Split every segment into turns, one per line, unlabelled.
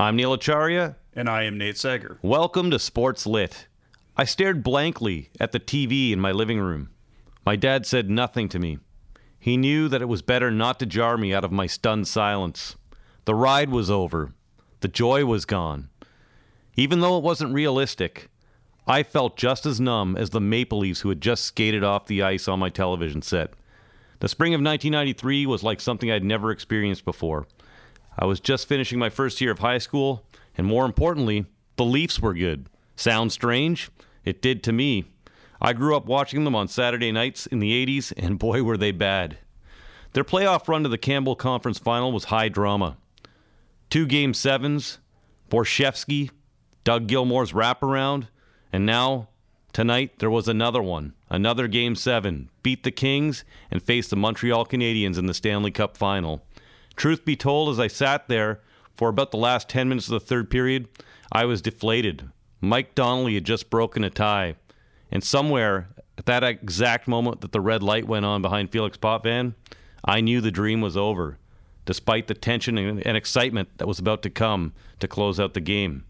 I'm Neil Acharya.
And I am Nate Sager.
Welcome to Sports Lit. I stared blankly at the TV in my living room. My dad said nothing to me. He knew that it was better not to jar me out of my stunned silence. The ride was over. The joy was gone. Even though it wasn't realistic, I felt just as numb as the Maple Leafs who had just skated off the ice on my television set. The spring of 1993 was like something I'd never experienced before. I was just finishing my first year of high school, and more importantly, the Leafs were good. Sounds strange? It did to me. I grew up watching them on Saturday nights in the 80s, and boy, were they bad. Their playoff run to the Campbell Conference Final was high drama. Two game sevens, Borschevsky, Doug Gilmour's wraparound, and now, tonight, there was another one. Another game seven. Beat the Kings and face the Montreal Canadiens in the Stanley Cup final. Truth be told, as I sat there for about the last 10 minutes of the third period, I was deflated. Mike Donnelly had just broken a tie. And somewhere, at that exact moment that the red light went on behind Felix Potvin, I knew the dream was over, despite the tension and excitement that was about to come to close out the game.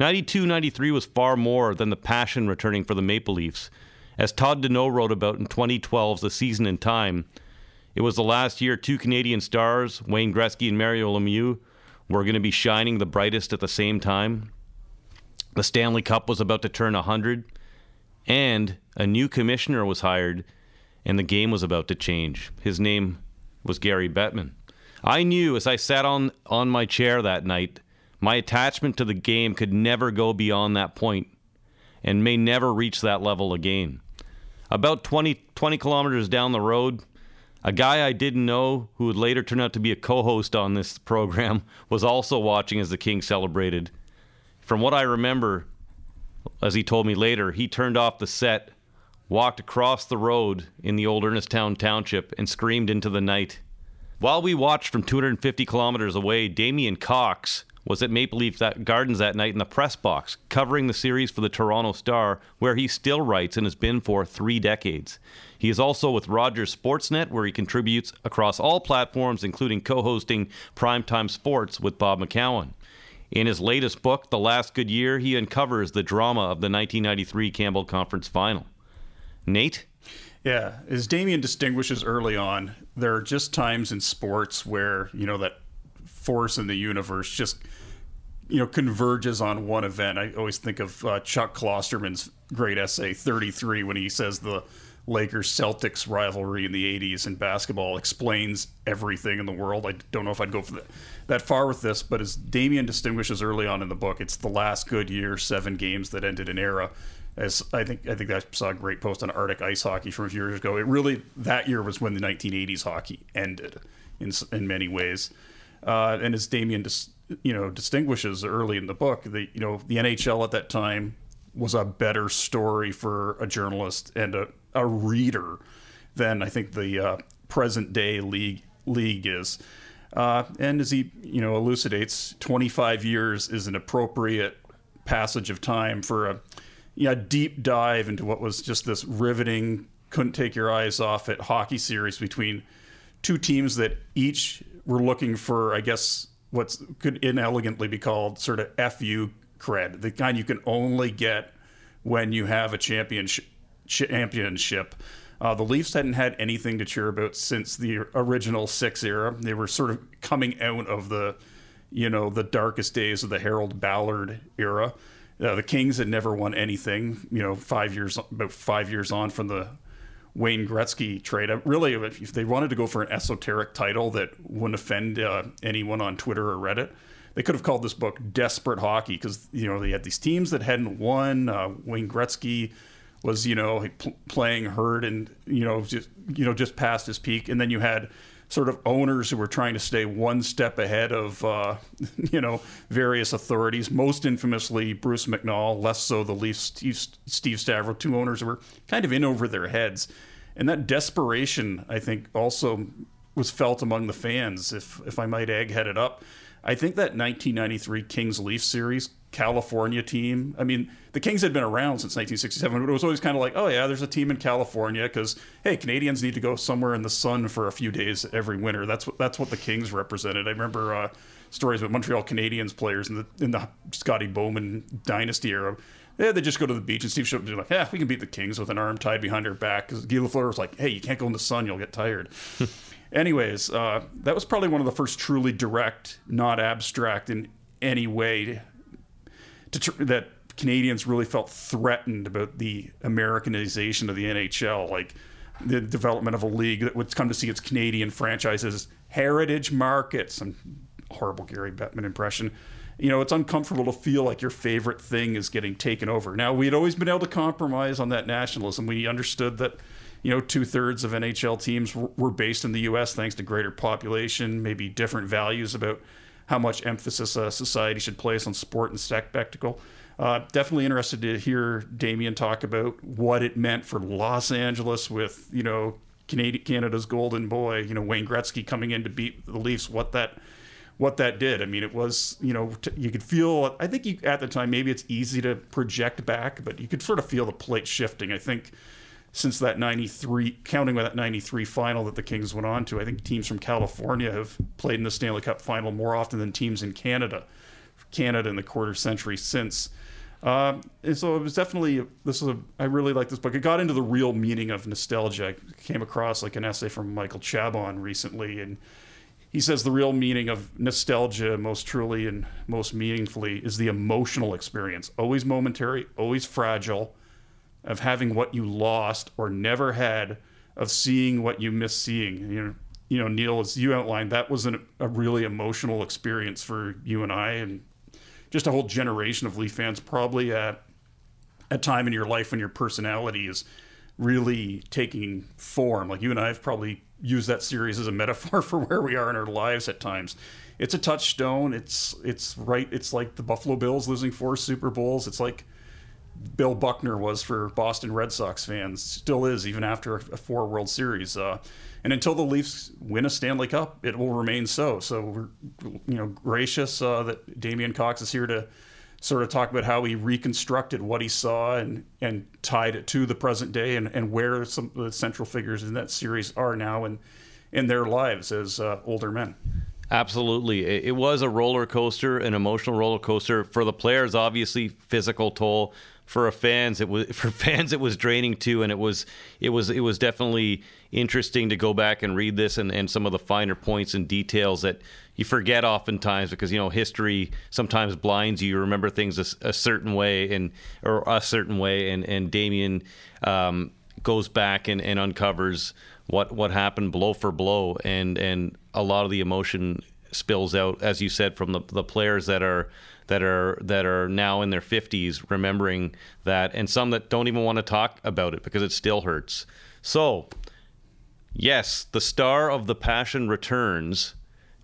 92 93 was far more than the passion returning for the Maple Leafs. As Todd Denault wrote about in 2012's The Season in Time, it was the last year two Canadian stars, Wayne Gretzky and Mario Lemieux, were going to be shining the brightest at the same time. The Stanley Cup was about to turn 100, and a new commissioner was hired, and the game was about to change. His name was Gary Bettman. I knew as I sat on, on my chair that night, my attachment to the game could never go beyond that point and may never reach that level again. About 20, 20 kilometers down the road, a guy I didn't know, who would later turn out to be a co host on this program, was also watching as the King celebrated. From what I remember, as he told me later, he turned off the set, walked across the road in the old Ernestown Township, and screamed into the night. While we watched from 250 kilometers away, Damien Cox was at Maple Leaf Gardens that night in the press box, covering the series for the Toronto Star, where he still writes and has been for three decades. He is also with Rogers Sportsnet, where he contributes across all platforms, including co hosting Primetime Sports with Bob McCown. In his latest book, The Last Good Year, he uncovers the drama of the 1993 Campbell Conference Final. Nate?
Yeah, as Damien distinguishes early on, there are just times in sports where, you know, that force in the universe just, you know, converges on one event. I always think of uh, Chuck Klosterman's great essay, 33, when he says the Lakers Celtics rivalry in the 80s in basketball explains everything in the world. I don't know if I'd go for that, that far with this, but as Damien distinguishes early on in the book, it's the last good year, seven games that ended an era. As I think, I think I saw a great post on Arctic ice hockey from a few years ago. It really that year was when the 1980s hockey ended in in many ways. Uh, and as Damien, dis, you know, distinguishes early in the book, the you know the NHL at that time was a better story for a journalist and a, a reader than I think the uh, present day league league is. Uh, and as he you know elucidates, 25 years is an appropriate passage of time for a you know, deep dive into what was just this riveting, couldn't take your eyes off it hockey series between two teams that each were looking for, I guess, what could inelegantly be called sort of FU cred, the kind you can only get when you have a championship. championship. Uh, the Leafs hadn't had anything to cheer about since the original six era. They were sort of coming out of the, you know, the darkest days of the Harold Ballard era. Uh, the Kings had never won anything. You know, five years about five years on from the Wayne Gretzky trade. Really, if they wanted to go for an esoteric title that wouldn't offend uh, anyone on Twitter or Reddit, they could have called this book "Desperate Hockey" because you know they had these teams that hadn't won. Uh, Wayne Gretzky was you know pl- playing hurt and you know just you know just past his peak, and then you had sort of owners who were trying to stay one step ahead of uh, you know various authorities. Most infamously, Bruce McNall. Less so the Leafs, Steve, Steve Stavro. Two owners who were kind of in over their heads, and that desperation, I think, also was felt among the fans, if if I might egghead it up. I think that 1993 Kings Leaf series, California team. I mean, the Kings had been around since 1967, but it was always kind of like, oh yeah, there's a team in California because hey, Canadians need to go somewhere in the sun for a few days every winter. That's what that's what the Kings represented. I remember uh, stories about Montreal Canadiens players in the in the Scotty Bowman dynasty era. Yeah, they just go to the beach and Steve should be like, yeah, we can beat the Kings with an arm tied behind our back. Because Guy Lafleur was like, hey, you can't go in the sun, you'll get tired. Anyways, uh, that was probably one of the first truly direct, not abstract in any way, tr- that Canadians really felt threatened about the Americanization of the NHL, like the development of a league that would come to see its Canadian franchises heritage markets. And horrible Gary Bettman impression. You know, it's uncomfortable to feel like your favorite thing is getting taken over. Now, we had always been able to compromise on that nationalism. We understood that you know, two thirds of NHL teams were based in the U.S. thanks to greater population, maybe different values about how much emphasis a society should place on sport and spectacle. Uh, definitely interested to hear Damien talk about what it meant for Los Angeles with you know Canada, Canada's golden boy, you know Wayne Gretzky coming in to beat the Leafs. What that what that did. I mean, it was you know t- you could feel. I think you, at the time maybe it's easy to project back, but you could sort of feel the plate shifting. I think since that 93 counting with that 93 final that the kings went on to i think teams from california have played in the stanley cup final more often than teams in canada canada in the quarter century since. Um, and so it was definitely this is a i really like this book. It got into the real meaning of nostalgia. I came across like an essay from michael chabon recently and he says the real meaning of nostalgia most truly and most meaningfully is the emotional experience. Always momentary always fragile of having what you lost or never had, of seeing what you miss seeing. You know, you know, Neil, as you outlined, that was an, a really emotional experience for you and I, and just a whole generation of Leaf fans. Probably at a time in your life when your personality is really taking form. Like you and I have probably used that series as a metaphor for where we are in our lives at times. It's a touchstone. It's it's right. It's like the Buffalo Bills losing four Super Bowls. It's like Bill Buckner was for Boston Red Sox fans, still is even after a four World Series. Uh, and until the Leafs win a Stanley Cup, it will remain so. So we're you know gracious uh, that Damien Cox is here to sort of talk about how he reconstructed what he saw and and tied it to the present day and, and where some of the central figures in that series are now and in their lives as uh, older men.
Absolutely. It was a roller coaster, an emotional roller coaster for the players, obviously, physical toll for fans it was for fans it was draining too and it was it was it was definitely interesting to go back and read this and, and some of the finer points and details that you forget oftentimes because you know history sometimes blinds you. You remember things a, a certain way and or a certain way and and Damien um, goes back and, and uncovers what what happened blow for blow and and a lot of the emotion spills out as you said from the the players that are that are that are now in their 50s remembering that and some that don't even want to talk about it because it still hurts. So, yes, the star of the passion returns,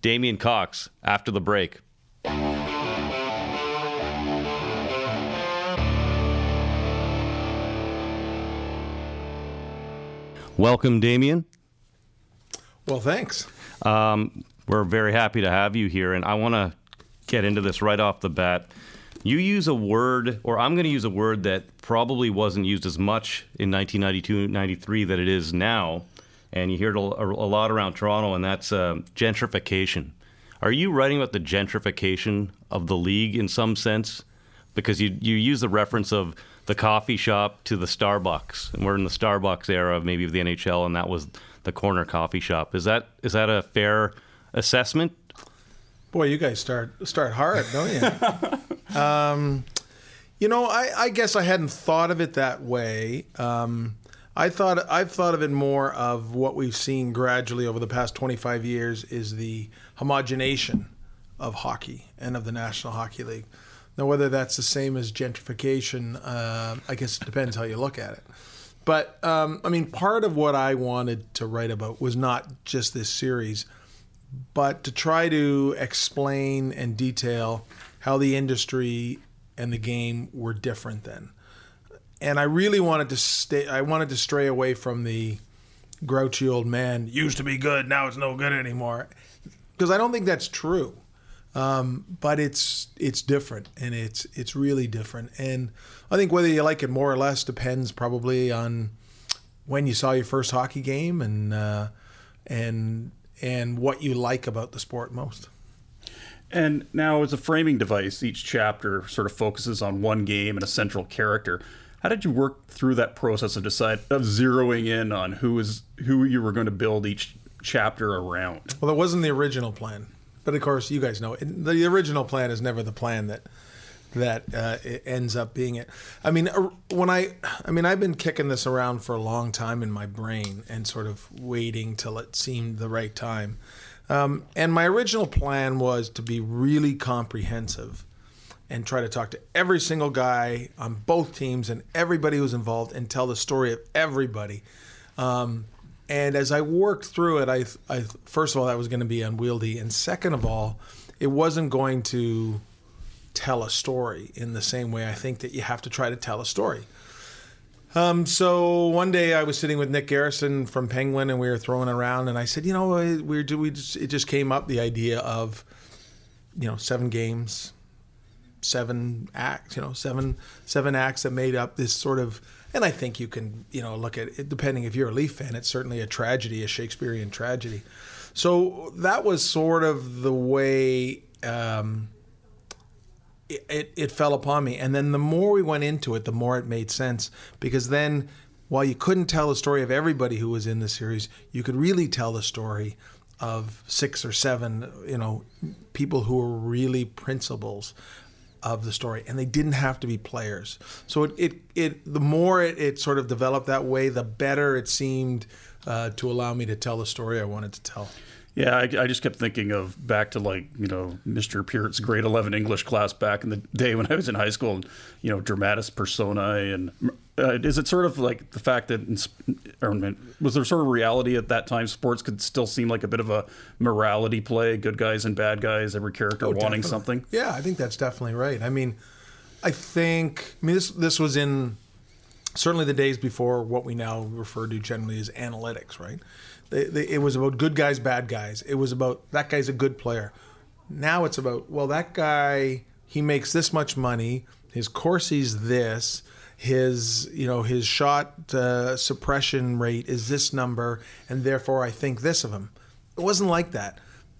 Damien Cox after the break. Welcome, Damien.
Well, thanks.
Um, we're very happy to have you here, and I want to get into this right off the bat. You use a word, or I'm going to use a word that probably wasn't used as much in 1992 93 that it is now. And you hear it a, a lot around Toronto, and that's uh, gentrification. Are you writing about the gentrification of the league in some sense? Because you, you use the reference of the coffee shop to the Starbucks, and we're in the Starbucks era of maybe of the NHL, and that was the corner coffee shop. Is that is that a fair assessment?
Boy, you guys start start hard, don't you? um, you know, I, I, guess I hadn't thought of it that way. Um, I thought I've thought of it more of what we've seen gradually over the past 25 years is the homogenation of hockey and of the National Hockey League. Now, whether that's the same as gentrification, uh, I guess it depends how you look at it. But um, I mean, part of what I wanted to write about was not just this series but to try to explain and detail how the industry and the game were different then. And I really wanted to stay I wanted to stray away from the grouchy old man used to be good, now it's no good anymore. Because I don't think that's true. Um, but it's it's different, and it's it's really different. And I think whether you like it more or less depends probably on when you saw your first hockey game and uh, and and what you like about the sport most.
And now, as a framing device, each chapter sort of focuses on one game and a central character. How did you work through that process of decide of zeroing in on who is who you were going to build each chapter around?
Well, that wasn't the original plan, but of course, you guys know it. the original plan is never the plan that that uh, it ends up being it. I mean, uh, when I, I mean, I've been kicking this around for a long time in my brain and sort of waiting till it seemed the right time. Um, and my original plan was to be really comprehensive and try to talk to every single guy on both teams and everybody who's involved and tell the story of everybody. Um, and as I worked through it, I, I first of all that was going to be unwieldy, and second of all, it wasn't going to tell a story in the same way I think that you have to try to tell a story. Um, so one day I was sitting with Nick Garrison from Penguin, and we were throwing around, and I said, you know, we we just, it just came up the idea of, you know, seven games, seven acts, you know, seven seven acts that made up this sort of. And I think you can, you know, look at it, depending if you're a Leaf fan, it's certainly a tragedy, a Shakespearean tragedy. So that was sort of the way um, it, it, fell upon me. And then the more we went into it, the more it made sense because then while you couldn't tell the story of everybody who was in the series, you could really tell the story of six or seven, you know, people who were really principals of the story, and they didn't have to be players. So it it, it the more it, it sort of developed that way, the better it seemed uh, to allow me to tell the story I wanted to tell.
Yeah, I, I, just kept thinking of back to like you know Mr. Peart's grade eleven English class back in the day when I was in high school, and you know dramatis personae, and uh, is it sort of like the fact that or, was there sort of reality at that time? Sports could still seem like a bit of a morality play, good guys and bad guys, every character oh, wanting
definitely.
something.
Yeah, I think that's definitely right. I mean, I think I mean this this was in certainly the days before what we now refer to generally as analytics, right? They, they, it was about good guys, bad guys. It was about that guy's a good player. Now it's about well, that guy he makes this much money. His Corsi's this. His you know his shot uh, suppression rate is this number, and therefore I think this of him. It wasn't like that,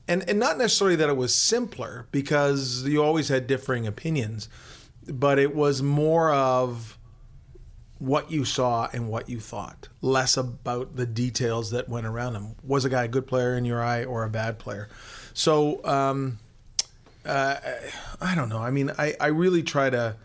and and not necessarily that it was simpler because you always had differing opinions, but it was more of what you saw and what you thought, less about the details that went around him. Was a guy a good player in your eye or a bad player? So um, uh, I don't know. I mean, I, I really try to.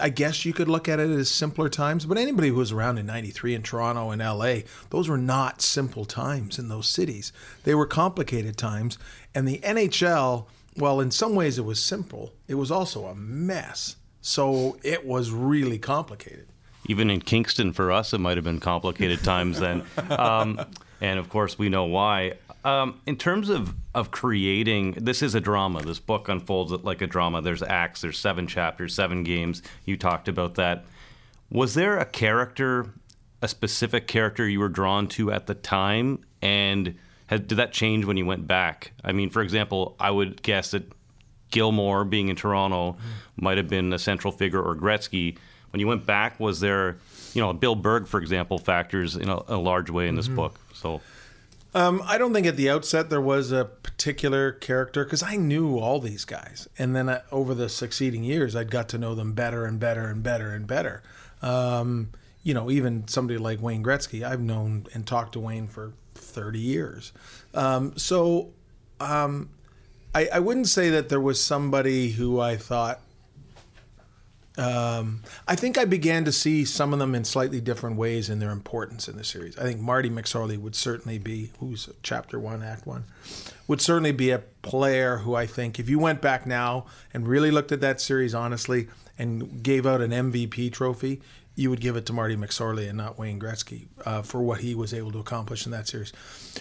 I guess you could look at it as simpler times, but anybody who was around in 93 in Toronto and LA, those were not simple times in those cities. They were complicated times. And the NHL, well, in some ways it was simple, it was also a mess. So it was really complicated
even in Kingston for us, it might have been complicated times then. Um, and of course, we know why. Um, in terms of, of creating, this is a drama. This book unfolds like a drama. There's acts, there's seven chapters, seven games. You talked about that. Was there a character, a specific character you were drawn to at the time? And had, did that change when you went back? I mean, for example, I would guess that Gilmour, being in Toronto, mm-hmm. might have been a central figure, or Gretzky when you went back, was there, you know, Bill Berg, for example, factors in a, a large way in this mm-hmm. book. So.
Um, I don't think at the outset there was a particular character because I knew all these guys, and then uh, over the succeeding years, I'd got to know them better and better and better and better. Um, you know, even somebody like Wayne Gretzky, I've known and talked to Wayne for 30 years. Um, so um, I, I, wouldn't say that there was somebody who I thought um, I think I began to see some of them in slightly different ways in their importance in the series. I think Marty McSorley would certainly be, who's chapter one, act one, would certainly be a player who I think, if you went back now and really looked at that series honestly and gave out an MVP trophy, you would give it to Marty McSorley and not Wayne Gretzky uh, for what he was able to accomplish in that series.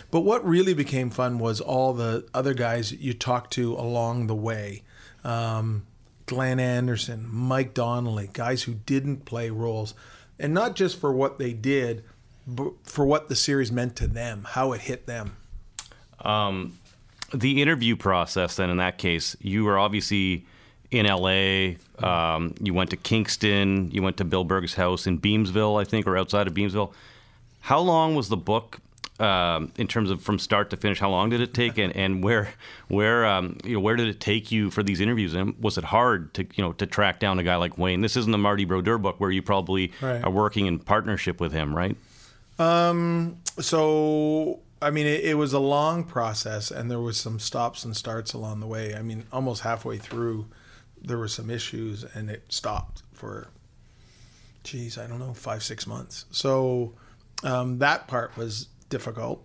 But what really became fun was all the other guys you talked to along the way. Um, Glenn Anderson, Mike Donnelly, guys who didn't play roles, and not just for what they did, but for what the series meant to them, how it hit them.
Um, the interview process, then, in that case, you were obviously in LA. Um, you went to Kingston. You went to Bill Berg's house in Beamsville, I think, or outside of Beamsville. How long was the book um, in terms of from start to finish? How long did it take, and, and where where um, you know where did it take you for these interviews? And was it hard to you know to track down a guy like Wayne? This isn't the Marty Brodeur book where you probably
Right.
are working in partnership with him, right?
Um, so I mean, it, it was a long process, and there was some stops and starts along the way. I mean, almost halfway through, there were some issues, and it stopped for, geez, I don't know, five six months. So um, that part was difficult.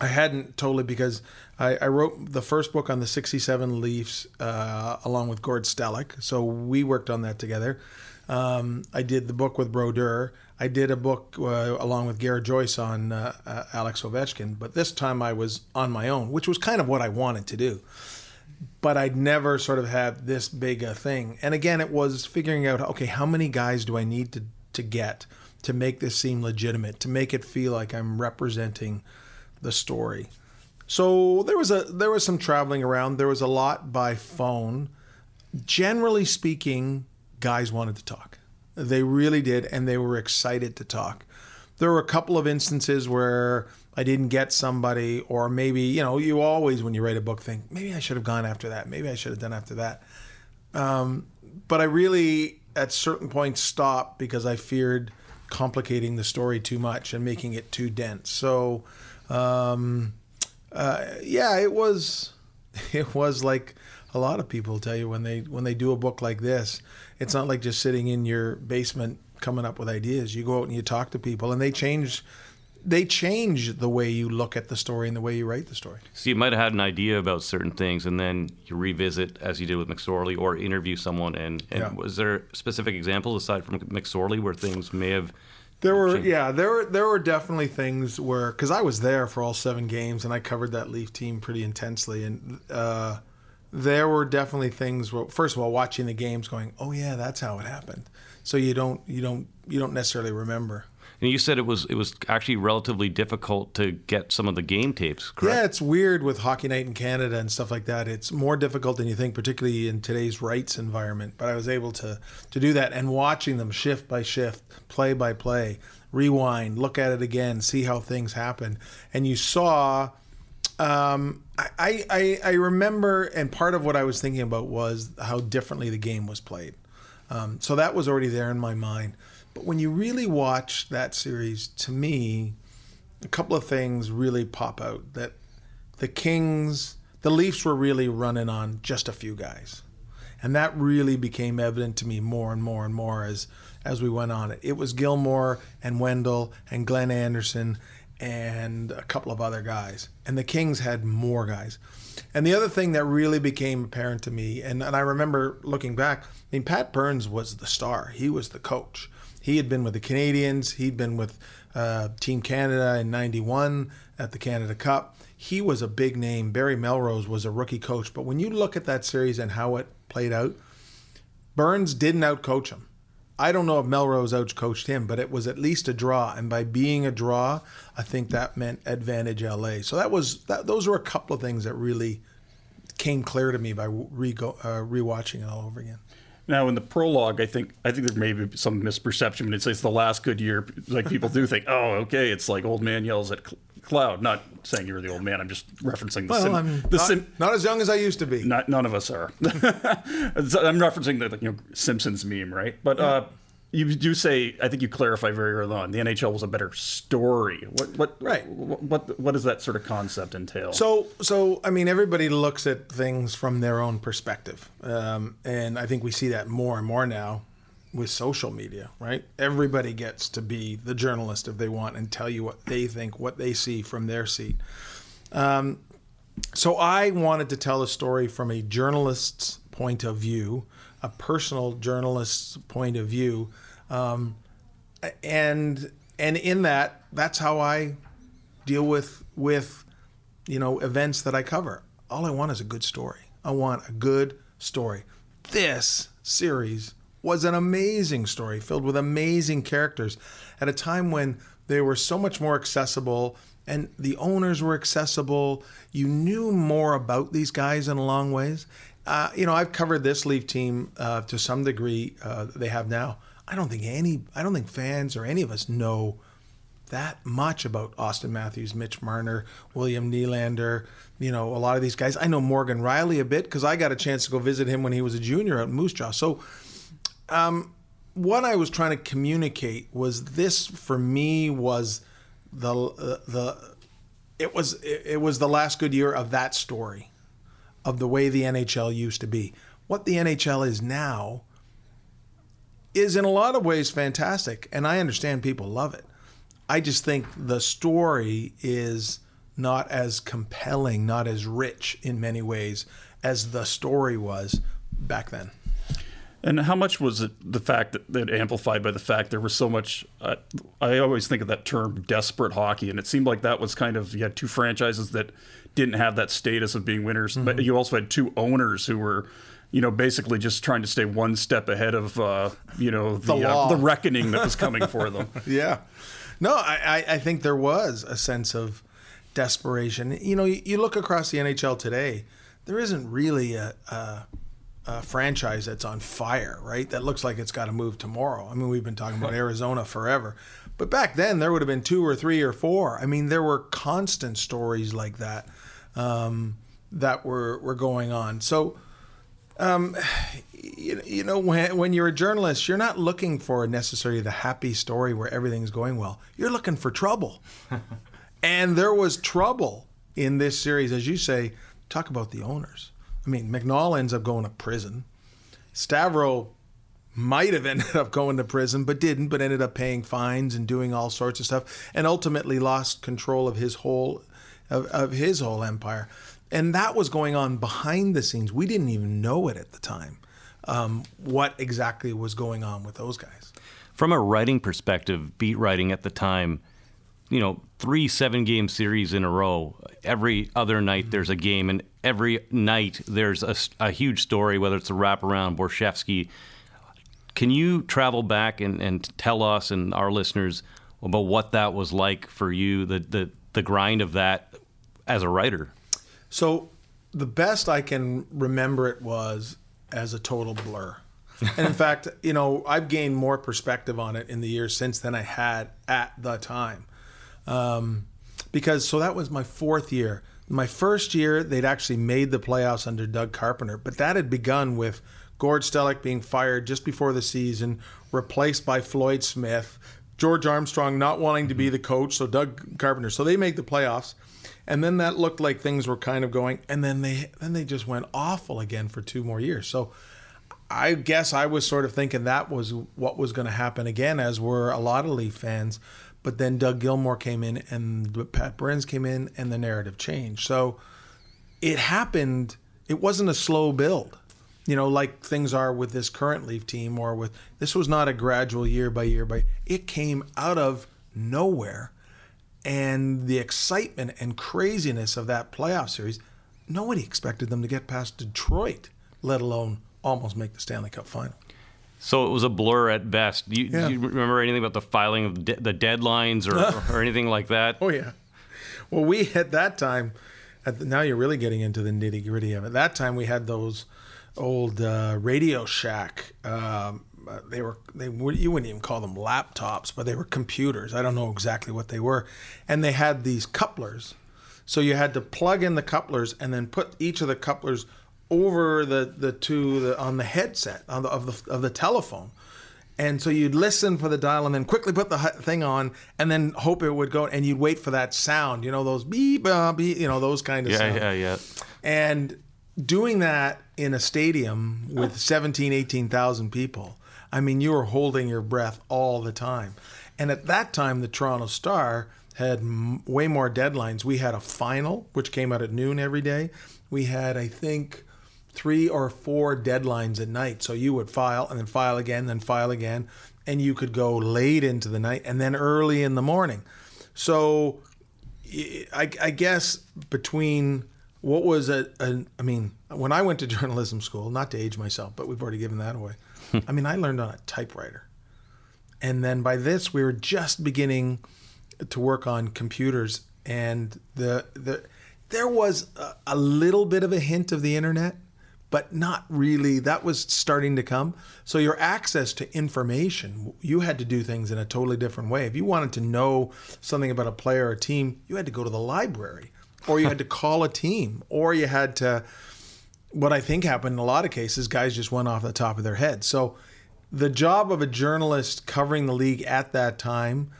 I hadn't totally because I, I wrote the first book on the 67 Leafs uh, along with Gord Stellick. So we worked on that together. Um, I did the book with Brodeur. I did a book uh, along with Garrett Joyce on uh, uh, Alex Ovechkin. But this time I was on my own, which was kind of what I wanted to do. But I'd never sort of had this big a thing. And again, it was figuring out okay, how many guys do I need to, to get to make this seem legitimate, to make it feel like I'm representing the story. So there was a there was some traveling around. There was a lot by phone. Generally speaking, guys wanted to talk. They really did, and they were excited to talk. There were a couple of instances where I didn't get somebody, or maybe you know, you always when you write a book think maybe I should have gone after that. Maybe I should have done after that. Um, but I really, at certain points, stopped because I feared complicating the story too much and making it too dense. So, um, uh, yeah, it was, it was like a lot of people tell you when they when they do a book like this, it's not like just sitting in your basement coming up with ideas. You go out and you talk to people, and they change. They change the way you look at the story and the way you write the story.
So you might have had an idea about certain things, and then you revisit, as you did with McSorley, or interview someone. And, and
Yeah.
was there specific examples aside from McSorley where things may have?
There were
Changed.
yeah, there were there were definitely things where because I was there for all seven games and I covered that Leaf team pretty intensely and uh, there were definitely things where first of all watching the games going oh yeah that's how it happened so you don't you don't you don't necessarily remember
And you said it was it was actually relatively difficult to get some of the game tapes. Correct?
Yeah, it's weird with Hockey Night in Canada and stuff like that. It's more difficult than you think, particularly in today's rights environment. But I was able to to do that and watching them shift by shift, play by play, rewind, look at it again, see how things happen. And you saw um, I, I I remember, and part of what I was thinking about was how differently the game was played. Um, so that was already there in my mind. But when you really watch that series, to me, a couple of things really pop out. That the Kings, the Leafs were really running on just a few guys, and that really became evident to me more and more and more as as we went on. It was Gilmour and Wendel and Glenn Anderson and a couple of other guys, and the Kings had more guys. And the other thing that really became apparent to me, and, and I remember looking back, I mean, Pat Burns was the star. He was the coach. He had been with the Canadiens. He'd been with uh, Team Canada in '91 at the Canada Cup. He was a big name. Barry Melrose was a rookie coach. But when you look at that series and how it played out, Burns didn't outcoach him. I don't know if Melrose outcoached him, but it was at least a draw. And by being a draw, I think that meant advantage LA. So that was that. Those were a couple of things that really came clear to me by re uh, rewatching it all over again.
Now, in the prologue, I think I think there may be some misperception when it says the last good year. Like people do think, oh, okay, it's like old man yells at cl- cloud. Not saying you're the old man. I'm just referencing the
Well,
sim.
I'm
the
not,
sim.
not as young as I used to be.
Not, none of us are. I'm referencing the you know Simpsons meme, right? But uh, you do say I think you clarify very early on the NHL was a better story. What what
Right.
What what, what does that sort of concept entail?
So, so I mean, everybody looks at things from their own perspective, um, and I think we see that more and more now with social media. Right? Everybody gets to be the journalist if they want and tell you what they think, what they see from their seat. Um, so, I wanted to tell a story from a journalist's point of view, a personal journalist's point of view, um, and and in that, that's how I deal with with you know events that I cover. All I want is a good story. I want a good story. This series was an amazing story filled with amazing characters at a time when They were so much more accessible, and the owners were accessible. You knew more about these guys in a long ways. Uh, you know, I've covered this Leaf team uh, to some degree. Uh, they have now. I don't think any. I don't think fans or any of us know that much about Auston Matthews, Mitch Marner, William Nylander, you know, a lot of these guys. I know Morgan Rielly a bit because I got a chance to go visit him when he was a junior in Moose Jaw. So, um, what I was trying to communicate was this for me was the uh, the it was it was the last good year of that story of the way the NHL used to be. What the NHL is now is in a lot of ways fantastic and I understand people love it. I just think the story is not as compelling, not as rich in many ways as the story was back then.
And how much was it the fact that, that amplified by the fact there was so much? Uh, I always think of that term desperate hockey, and it seemed like that was kind of you had two franchises that didn't have that status of being winners, mm-hmm. but you also had two owners who were, you know, basically just trying to stay one step ahead of, uh, you know, the the, uh, the, reckoning that was coming for them.
yeah, no, I, I think there was a sense of desperation. You know, you, look across the NHL today, there isn't really a, a uh, franchise that's on fire, right? That looks like it's got to move tomorrow. I mean, we've been talking about Arizona forever, but back then there would have been two or three or four. I mean, there were constant stories like that um, that were were going on. So, um, you, you know, when when you're a journalist, you're not looking for necessarily the happy story where everything's going well. You're looking for trouble, and there was trouble in this series, as you say. Talk about the owners I mean, McNall ends up going to prison. Stavro might have ended up going to prison, but didn't, but ended up paying fines and doing all sorts of stuff, and ultimately lost control of his whole of, of his whole empire. And that was going on behind the scenes. We didn't even know it at the time. Um, what exactly was going on with those guys?
From a writing perspective, beat writing at the time, you know, three seven game series in a row. Every other night mm-hmm. there's a game, and every night there's a, a huge story, whether it's a wraparound, Borschevsky. Can you travel back and, and tell us and our listeners about what that was like for you, the, the, the grind of that as a writer?
So, the best I can remember it was as a total blur. and in fact, you know, I've gained more perspective on it in the years since than I had at the time. Um, because so that was my fourth year. My first year, they'd actually made the playoffs under Doug Carpenter, but that had begun with Gord Stellick being fired just before the season, replaced by Floyd Smith, George Armstrong not wanting to be the coach, so Doug Carpenter. So they make the playoffs, and then that looked like things were kind of going, and then they then they just went awful again for two more years. So I guess I was sort of thinking that was what was going to happen again, as were a lot of Leaf fans. But then Doug Gilmour came in and Pat Burns came in and the narrative changed. So it happened. It wasn't a slow build, you know, like things are with this current Leaf team or with this was not a gradual year by year by. It came out of nowhere, and the excitement and craziness of that playoff series. Nobody expected them to get past Detroit, let alone almost make the Stanley Cup final.
So it was a blur at best. Do you, yeah. do you remember anything about the filing of de- the deadlines or, or, anything like that?
Oh yeah. Well, we at that time, at the, now you're really getting into the nitty gritty of it. That time we had those old uh, Radio Shack. Um, they were they you wouldn't even call them laptops, but they were computers. I don't know exactly what they were, and they had these couplers. So you had to plug in the couplers and then put each of the couplers over the the two the, on the headset on the, of the of the telephone. And so you'd listen for the dial and then quickly put the thing on and then hope it would go and you'd wait for that sound, you know, those beep, uh, beep you know, those kind of
yeah,
sounds.
Yeah, yeah,
And doing that in a stadium with 17, 18,000 people, I mean, you were holding your breath all the time. And at that time, the Toronto Star had m- way more deadlines. We had a final, which came out at noon every day. We had, I think, three or four deadlines at night. So you would file and then file again, then file again, and you could go late into the night and then early in the morning. So I, I guess between what was a, a, I mean, when I went to journalism school, not to age myself, but we've already given that away. I mean, I learned on a typewriter. And then by this, we were just beginning to work on computers, and the the there was a, a little bit of a hint of the internet, but not really. That was starting to come. So your access to information, you had to do things in a totally different way. If you wanted to know something about a player or a team, you had to go to the library, or you had to call a team, or you had to. What I think happened in a lot of cases, guys just went off the top of their head. So the job of a journalist covering the league at that time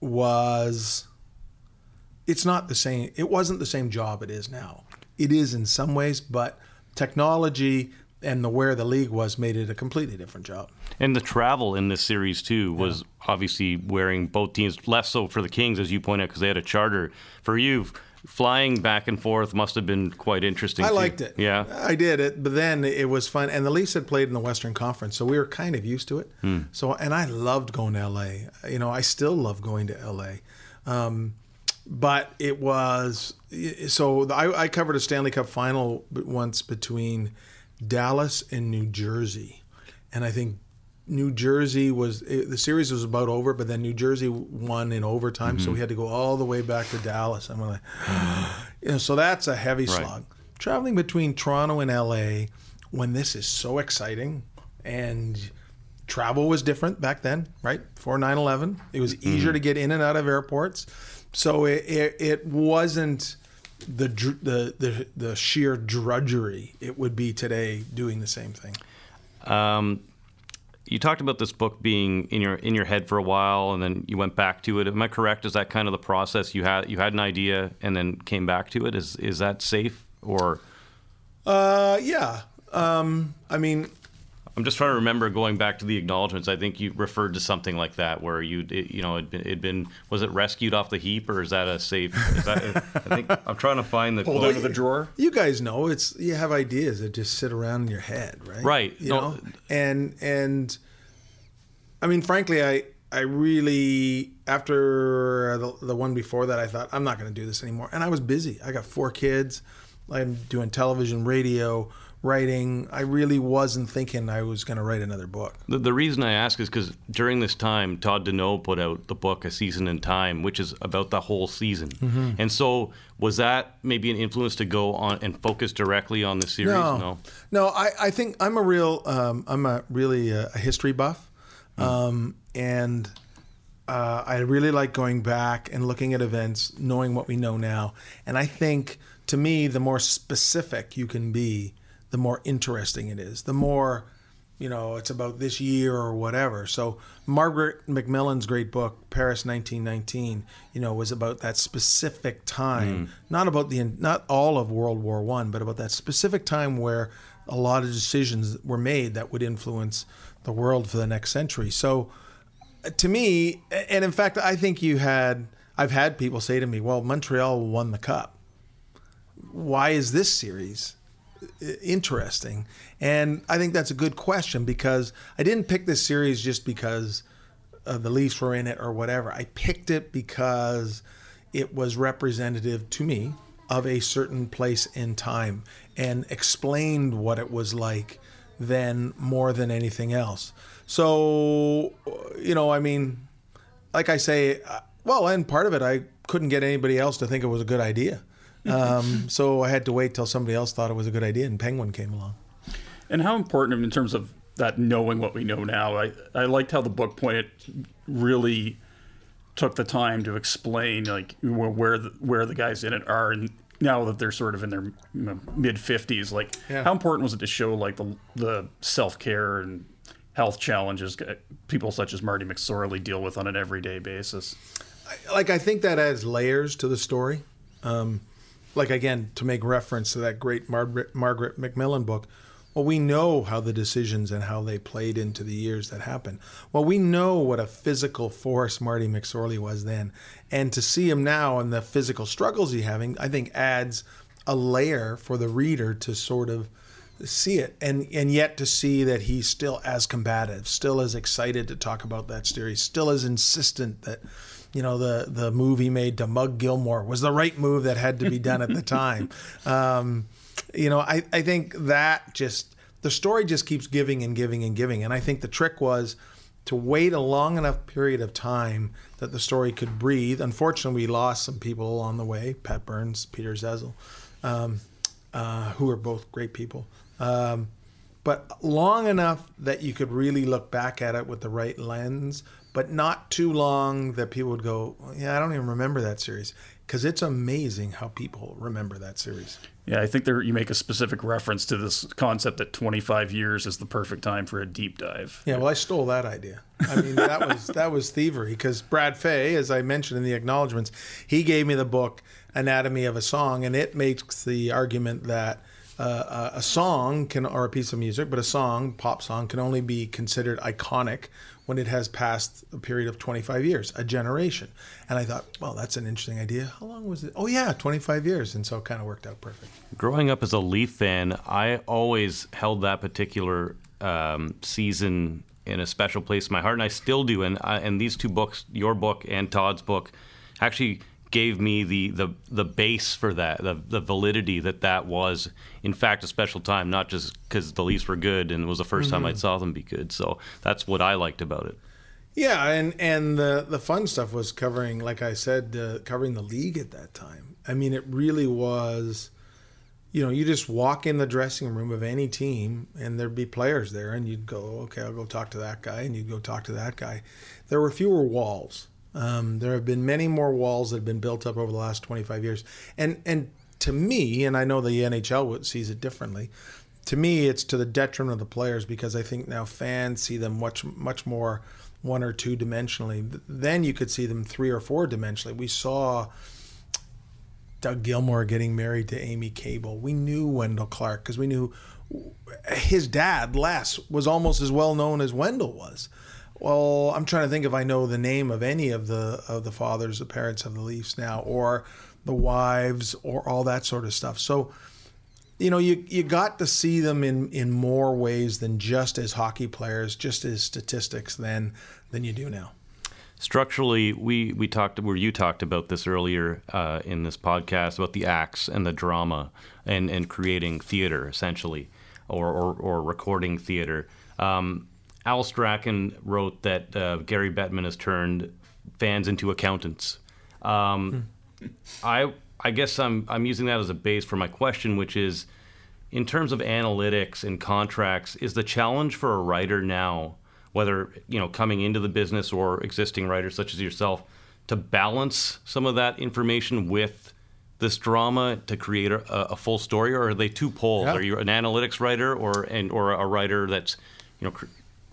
was it's not the same it wasn't the same job it is now it is in some ways but technology and the where the league was made it a completely different job
And the travel in this series too was obviously wearing both teams less so for the Kings as you point out because they had a charter. For you, flying back and forth must have been quite interesting.
I
too.
liked it.
Yeah.
I did it, but then it was fun. And the Leafs had played in the Western Conference, so we were kind of used to it. So, and I loved going to LA. You know, I still love going to LA. Um, but it was so I, I covered a Stanley Cup final once between Dallas and New Jersey, and I think New Jersey was it, the series was about over, but then New Jersey won in overtime, so we had to go all the way back to Dallas. We're like, you know, so that's a heavy
Right.
slog. Traveling between Toronto and LA when this is so exciting and travel was different back then, right? Before 9/11, it was easier to get in and out of airports, so it it, it wasn't the, the the the sheer drudgery it would be today doing the same thing.
Um, you talked about this book being in your in your head for a while, and then you went back to it. Am I correct? Is that kind of the process? You had you had an idea and then came back to it. Is is that safe or?
Uh, yeah. Um, I mean,
I'm just trying to remember going back to the acknowledgments. I think you referred to something like that, where you, it, you know, it'd been, it'd been, was it rescued off the heap, or is that a safe? Is that, I think I'm trying to find the
Pulled out of the drawer.
you guys know it's you have ideas that just sit around in your head, right?
Right.
You
No.
know, and and I mean, frankly, I I really after the, the one before that, I thought I'm not going to do this anymore, and I was busy. I got four kids. I'm doing television, radio, writing. I really wasn't thinking I was going to write another book.
The, the reason I ask is because during this time, Todd Denault put out the book A Season in Time, which is about the whole season.
Mm-hmm.
And so, was that maybe an influence to go on and focus directly on the series?
No, no. I, I think I'm a real um, I'm a really a, a history buff, um, and uh, I really like going back and looking at events, knowing what we know now. And I think to me, the more specific you can be, the more interesting it is. The more you know, it's about this year or whatever. So Margaret Macmillan's great book, Paris 1919, you know, was about that specific time, not about the not all of World War One, but about that specific time where a lot of decisions were made that would influence the world for the next century. So uh, to me, and in fact, I think you had I've had people say to me, "Well, Montreal won the cup. Why is this series interesting? And I think that's a good question because I didn't pick this series just because uh, the Leafs were in it or whatever. I picked it because it was representative to me of a certain place in time and explained what it was like then more than anything else. So, you know, I mean, like I say, uh, well, and part of it, I couldn't get anybody else to think it was a good idea. Um, so I had to wait till somebody else thought it was a good idea, and Penguin came along.
And how important in terms of that knowing what we know now? I, I liked how the book pointed really took the time to explain like where where the, where the guys in it are and now that they're sort of in their mid 50s like
Yeah.
how important was it to show like the the self-care and health challenges people such as Marty McSorley deal with on an everyday basis
like I think that adds layers to the story. Um, like again, to make reference to that great Margaret, Margaret book. Well, we know how the decisions and how they played into the years that happened. Well, we know what a physical force Marty McSorley was then, and to see him now and the physical struggles he's having, I think adds a layer for the reader to sort of see it and and yet to see that he's still as combative still as excited to talk about that series still as insistent that you know the the move he made to mug gilmour was the right move that had to be done at the time um, you know I, I think that just the story just keeps giving and giving and giving and i think the trick was to wait a long enough period of time that the story could breathe. Unfortunately, we lost some people along the way: Pat Burns, Peter Zezel, um, uh, who are both great people. Um, but long enough that you could really look back at it with the right lens, but not too long that people would go, "Yeah, I don't even remember that series." Because it's amazing how people remember that series.
Yeah, I think there you make a specific reference to this concept that 25 years is the perfect time for a deep dive.
Yeah, well, I stole that idea. I mean, that was that was thievery because Brad Fay, as I mentioned in the acknowledgments, he gave me the book Anatomy of a Song, and it makes the argument that uh, a song can or a piece of music, but a song, pop song, can only be considered iconic when it has passed a period of 25 years, a generation. And I thought, well, that's an interesting idea. How long was it? Oh yeah, 25 years, and so it kind of worked out perfect.
Growing up as a Leaf fan, I always held that particular um, season in a special place in my heart, and I still do. And I, and these two books, your book and Todd's book, actually gave me the the the base for that, the the validity that that was in fact a special time, not just because the Leafs were good and it was the 1st mm-hmm. time I saw them be good. So that's what I liked about it.
Yeah, and and the the fun stuff was covering, like I said, uh, covering the league at that time. I mean, it really was. You know, you just walk in the dressing room of any team, and there'd be players there, and you'd go, "Okay, I'll go talk to that guy," and you'd go talk to that guy. There were fewer walls um, there have been many more walls that have been built up over the last 25 years, and and to me, and I know the NHL sees it differently. To me, it's to the detriment of the players because I think now fans see them much much more one or two dimensionally. Then you could see them three or four dimensionally. We saw Doug Gilmour getting married to Amy Cable. We knew Wendel Clark because we knew his dad Les was almost as well known as Wendel was. Well, I'm trying to think if I know the name of any of the of the fathers, the parents of the Leafs now, or the wives, or all that sort of stuff. So, you know, you you got to see them in in more ways than just as hockey players, just as statistics than than you do now.
Structurally, we we talked where you talked about this earlier uh, in this podcast about the acts and the drama and and creating theater essentially, or or, or recording theater. Um, Al Strachan wrote that uh, Gary Bettman has turned fans into accountants. Um, hmm. I I guess I'm I'm using that as a base for my question, which is, in terms of analytics and contracts, is the challenge for a writer now, whether you know coming into the business or existing writers such as yourself, to balance some of that information with this drama to create a, a full story, or are they two poles? Yeah. Are you an analytics writer or and or a writer that's you know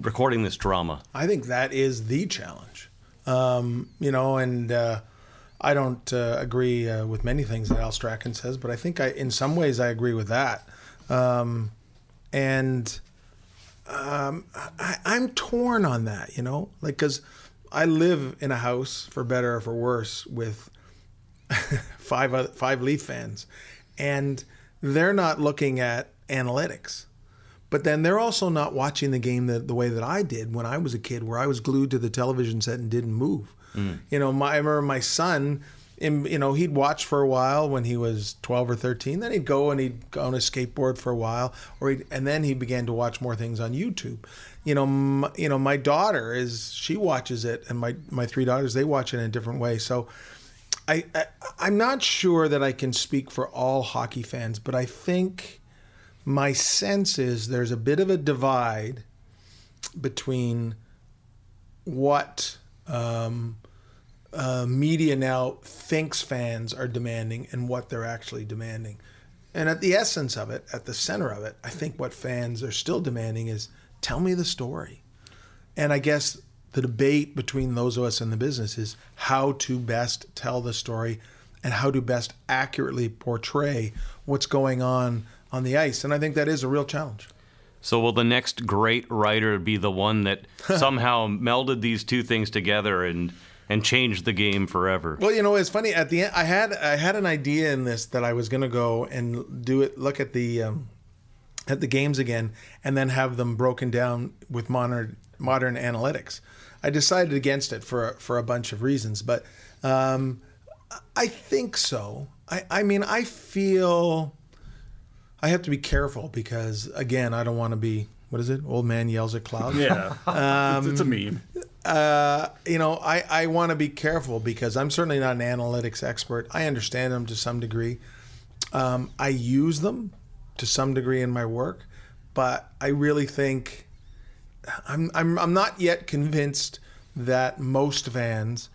recording this drama?
I think that is the challenge. Um, you know, and uh, I don't uh, agree uh, with many things that Al Strachan says, but I think I, in some ways, I agree with that. Um, and um, I, I'm torn on that, you know, like because I live in a house, for better or for worse, with five five Leaf fans, and they're not looking at analytics. But then they're also not watching the game the, the way that I did when I was a kid, where I was glued to the television set and didn't move. Mm. You know, my, I remember my son, in, you know, he'd watch for a while when he was 12 or 13. Then he'd go and he'd go on a skateboard for a while, or and then he began to watch more things on YouTube. You know, my, you know, my daughter is she watches it, and my my three daughters they watch it in a different way. So. I, I I'm not sure that I can speak for all hockey fans, but I think my sense is there's a bit of a divide between what um, uh, media now thinks fans are demanding and what they're actually demanding. And at the essence of it, at the center of it, I think what fans are still demanding is tell me the story. And I guess the debate between those of us in the business is how to best tell the story and how to best accurately portray what's going on on the ice. And I think that is a real challenge.
So, will the next great writer be the one that somehow melded these two things together and and changed the game forever?
Well, you know, it's funny. At the end, I had I had an idea in this that I was going to go and do it. Look at the um, at the games again, and then have them broken down with modern modern analytics. I decided against it for for a bunch of reasons, but um, I think so. I I mean, I feel I have to be careful because again, I don't want to be what is it? Old man yells at clouds.
Yeah, it's, it's a meme.
Uh, you know, I, I want to be careful because I'm certainly not an analytics expert. I understand them to some degree. Um, I use them to some degree in my work, but I really think I'm, I'm, I'm not yet convinced that most fans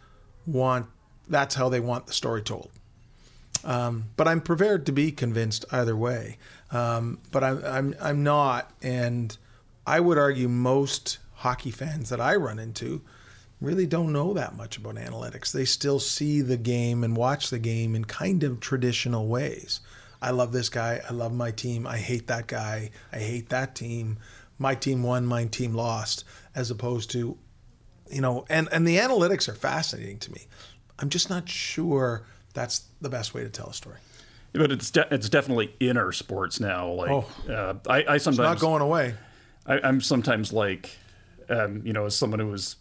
want that's how they want the story told. Um, but I'm prepared to be convinced either way. Um, but I'm, I'm, I'm not. And I would argue most hockey fans that I run into really don't know that much about analytics. They still see the game and watch the game in kind of traditional ways. I love this guy. I love my team. I hate that guy. I hate that team. My team won, my team lost, as opposed to, you know, and, and the analytics are fascinating to me. I'm just not sure that's the best way to tell a story.
But it's de- it's definitely in our sports now. Like
Oh.
uh, I, I sometimes
Not going away.
I, I'm sometimes like, um, you know, as someone who was,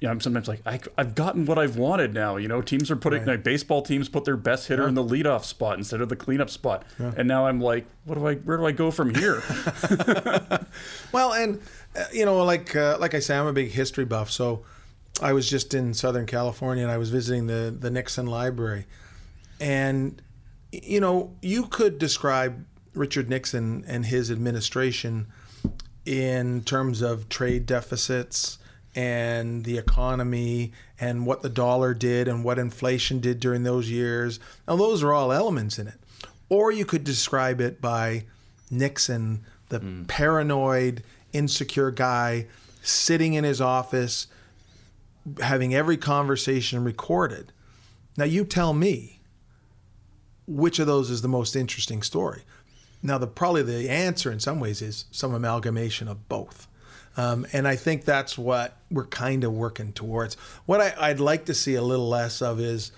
you know, I'm sometimes like, I, I've gotten what I've wanted now. You know, teams are putting,
Right.
like, baseball teams put their best hitter in the leadoff spot instead of the cleanup spot. And now I'm like, what do I, where do I go from here?
Well, and uh, you know, like uh, like I say, I'm a big history buff. So I was just in Southern California and I was visiting the the Nixon Library, and you know, you could describe Richard Nixon and his administration in terms of trade deficits and the economy and what the dollar did and what inflation did during those years. Now, those are all elements in it. Or you could describe it by Nixon, the hmm. paranoid, insecure guy sitting in his office, having every conversation recorded. Now, you tell me which of those is the most interesting story. Now, the probably the answer in some ways is some amalgamation of both. Um, and I think that's what we're kind of working towards. What I, I'd like to see a little less of is,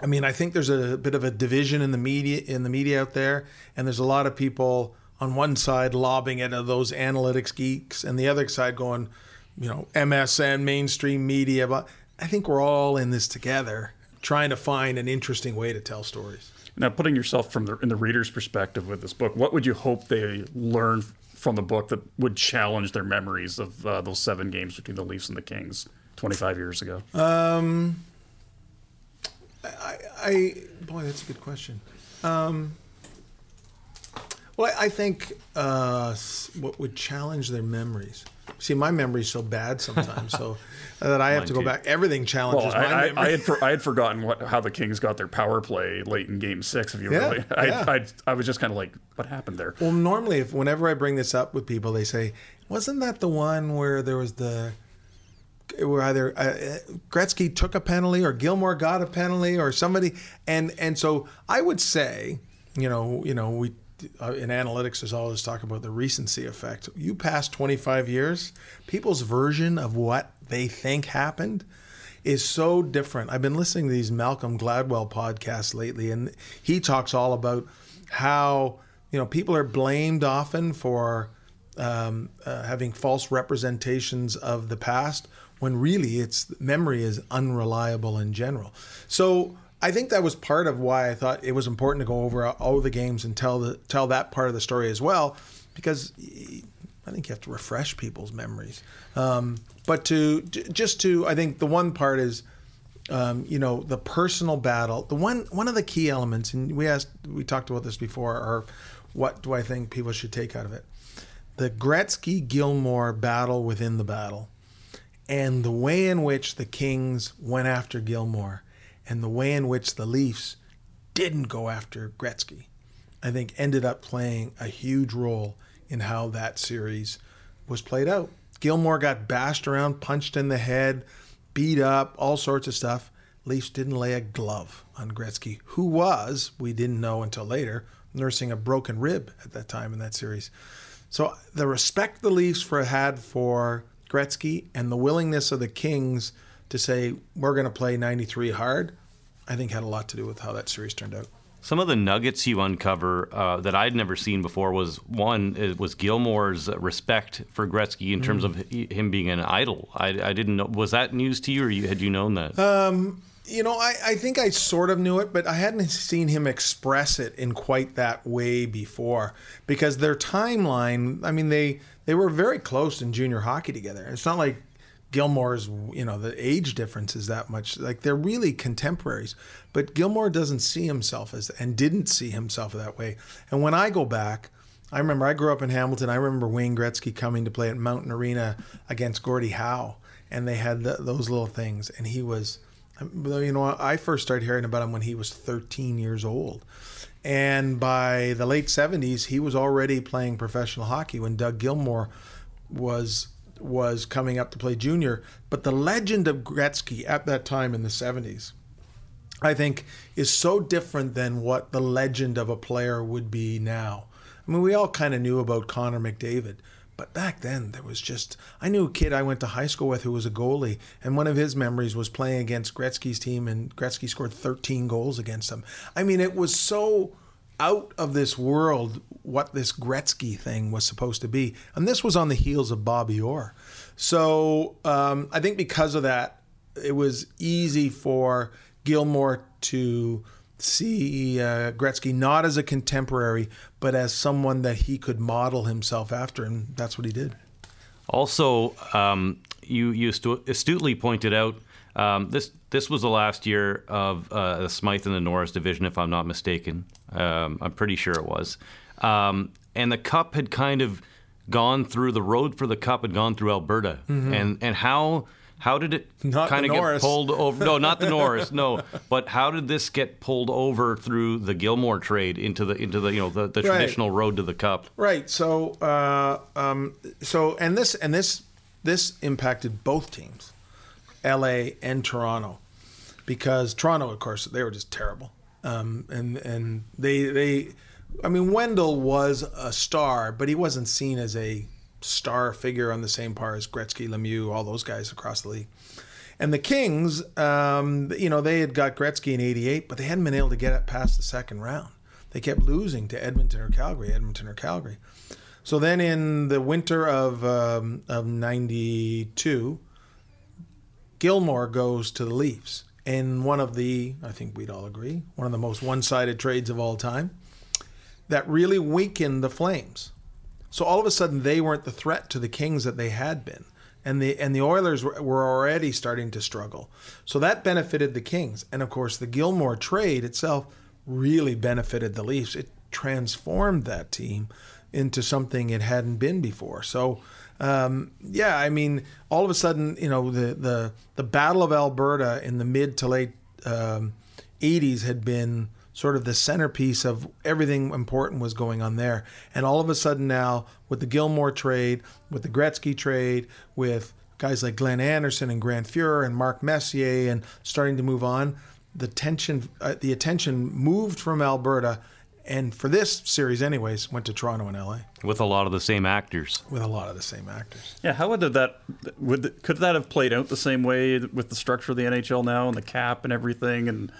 I mean, I think there's a bit of a division in the media in the media out there, and there's a lot of people on one side lobbing at those analytics geeks, and the other side going, you know, MSM, mainstream media. But I think we're all in this together, trying to find an interesting way to tell stories.
now, putting yourself from the, in the reader's perspective with this book, what would you hope they learn from the book that would challenge their memories of uh, those seven games between the Leafs and the Kings 25 years ago?
I, I boy, that's a good question. Um, well, I, I think uh, what would challenge their memories. See, my memory's so bad sometimes, so that I have
Mine
to go
too.
back. Everything challenges
Well,
my
I, I,
memory.
I had for, I had forgotten what, how the Kings got their power play late in Game Six. If you
Yeah,
really, I,
yeah.
I, I was just kind of like, what happened there?
Well, normally, if whenever I bring this up with people, they say, "Wasn't that the one where there was the where either uh, Gretzky took a penalty or Gilmour got a penalty or somebody?" And and so I would say, you know, you know, we in analytics there's always talk about the recency effect. You pass 25 years, people's version of what they think happened is so different. I've been listening to these Malcolm Gladwell podcasts lately, and he talks all about how you know people are blamed often for um, uh, having false representations of the past when really it's memory is unreliable in general. So I think that was part of why I thought it was important to go over all the games and tell the tell that part of the story as well, because I think you have to refresh people's memories. Um, but to just to, I think the one part is, um, you know, the personal battle. The one one of the key elements, and we asked, we talked about this before, are what do I think people should take out of it? The Gretzky Gilmour battle within the battle, and the way in which the Kings went after Gilmour, and the way in which the Leafs didn't go after Gretzky. I think ended up playing a huge role in how that series was played out. Gilmour got bashed around, punched in the head, beat up, all sorts of stuff. Leafs didn't lay a glove on Gretzky, who was, we didn't know until later, nursing a broken rib at that time in that series. So the respect the Leafs for had for Gretzky and the willingness of the Kings to say we're going to play 93 hard, I think had a lot to do with how that series turned out.
Some of the nuggets you uncover uh, that I'd never seen before was one it was Gilmour's respect for Gretzky in terms of him being an idol. I, I didn't know was that news to you, or you, had you known that?
you know, I, I think I sort of knew it, but I hadn't seen him express it in quite that way before because their timeline, I mean, they, they were very close in junior hockey together. It's not like Gilmour's, you know, the age difference is that much. Like they're really contemporaries, but Gilmour doesn't see himself as and didn't see himself that way. And when I go back, I remember I grew up in Hamilton. I remember Wayne Gretzky coming to play at Mountain Arena against Gordie Howe, and they had the, those little things. And he was, you know, I first started hearing about him when he was 13 years old. And by the late 70s, he was already playing professional hockey when Doug Gilmour was was coming up to play junior. But the legend of Gretzky at that time in the 70s, I think, is so different than what the legend of a player would be now. I mean, we all kind of knew about Connor McDavid, but back then there was just I knew a kid I went to high school with who was a goalie, and one of his memories was playing against Gretzky's team, and Gretzky scored 13 goals against them. I mean, it was so out of this world what this Gretzky thing was supposed to be, and this was on the heels of Bobby Orr. So um, I think because of that, it was easy for Gilmour to see uh, Gretzky not as a contemporary, but as someone that he could model himself after, and that's what he did.
Also, um, you you astutely pointed out um, this this was the last year of uh, the Smythe and the Norris division, if I'm not mistaken. Um, I'm pretty sure it was, um, and the Cup had kind of gone through the road for the Cup had gone through Alberta, mm-hmm. and and how how did it kind of get pulled over? No, not the Norris. No, but how did this get pulled over through the Gilmour trade into the into the you know the, the right. traditional road to the Cup?
Right. So uh, um, so and this and this this impacted both teams, L.A. and Toronto, because Toronto, of course, they were just terrible, um, and and they they. I mean, Wendel was a star, but he wasn't seen as a star figure on the same par as Gretzky, Lemieux, all those guys across the league. And the Kings, um, you know, they had got Gretzky in '88, but they hadn't been able to get it past the second round. They kept losing to Edmonton or Calgary, Edmonton or Calgary. So then, in the winter of um, of '92, Gilmour goes to the Leafs in one of the, I think we'd all agree, one of the most one-sided trades of all time. That really weakened the Flames so all of a sudden, they weren't the threat to the Kings that they had been, and the and the Oilers were, were already starting to struggle. So that benefited the Kings, and of course, the Gilmour trade itself really benefited the Leafs. It transformed that team into something it hadn't been before. So. Um, yeah, I mean, all of a sudden, you know, the the the Battle of Alberta in the mid to late um, 80s had been sort of the centerpiece of everything important was going on there. And all of a sudden now, with the Gilmour trade, with the Gretzky trade, with guys like Glenn Anderson and Grant Fuhr and Mark Messier, and starting to move on, the tension, uh, the attention moved from Alberta. And for this series, anyways, went to Toronto and LA
with a lot of the same actors.
With a lot of the same actors.
Yeah, how would that would could that have played out the same way with the structure of the NHL now and the cap and everything and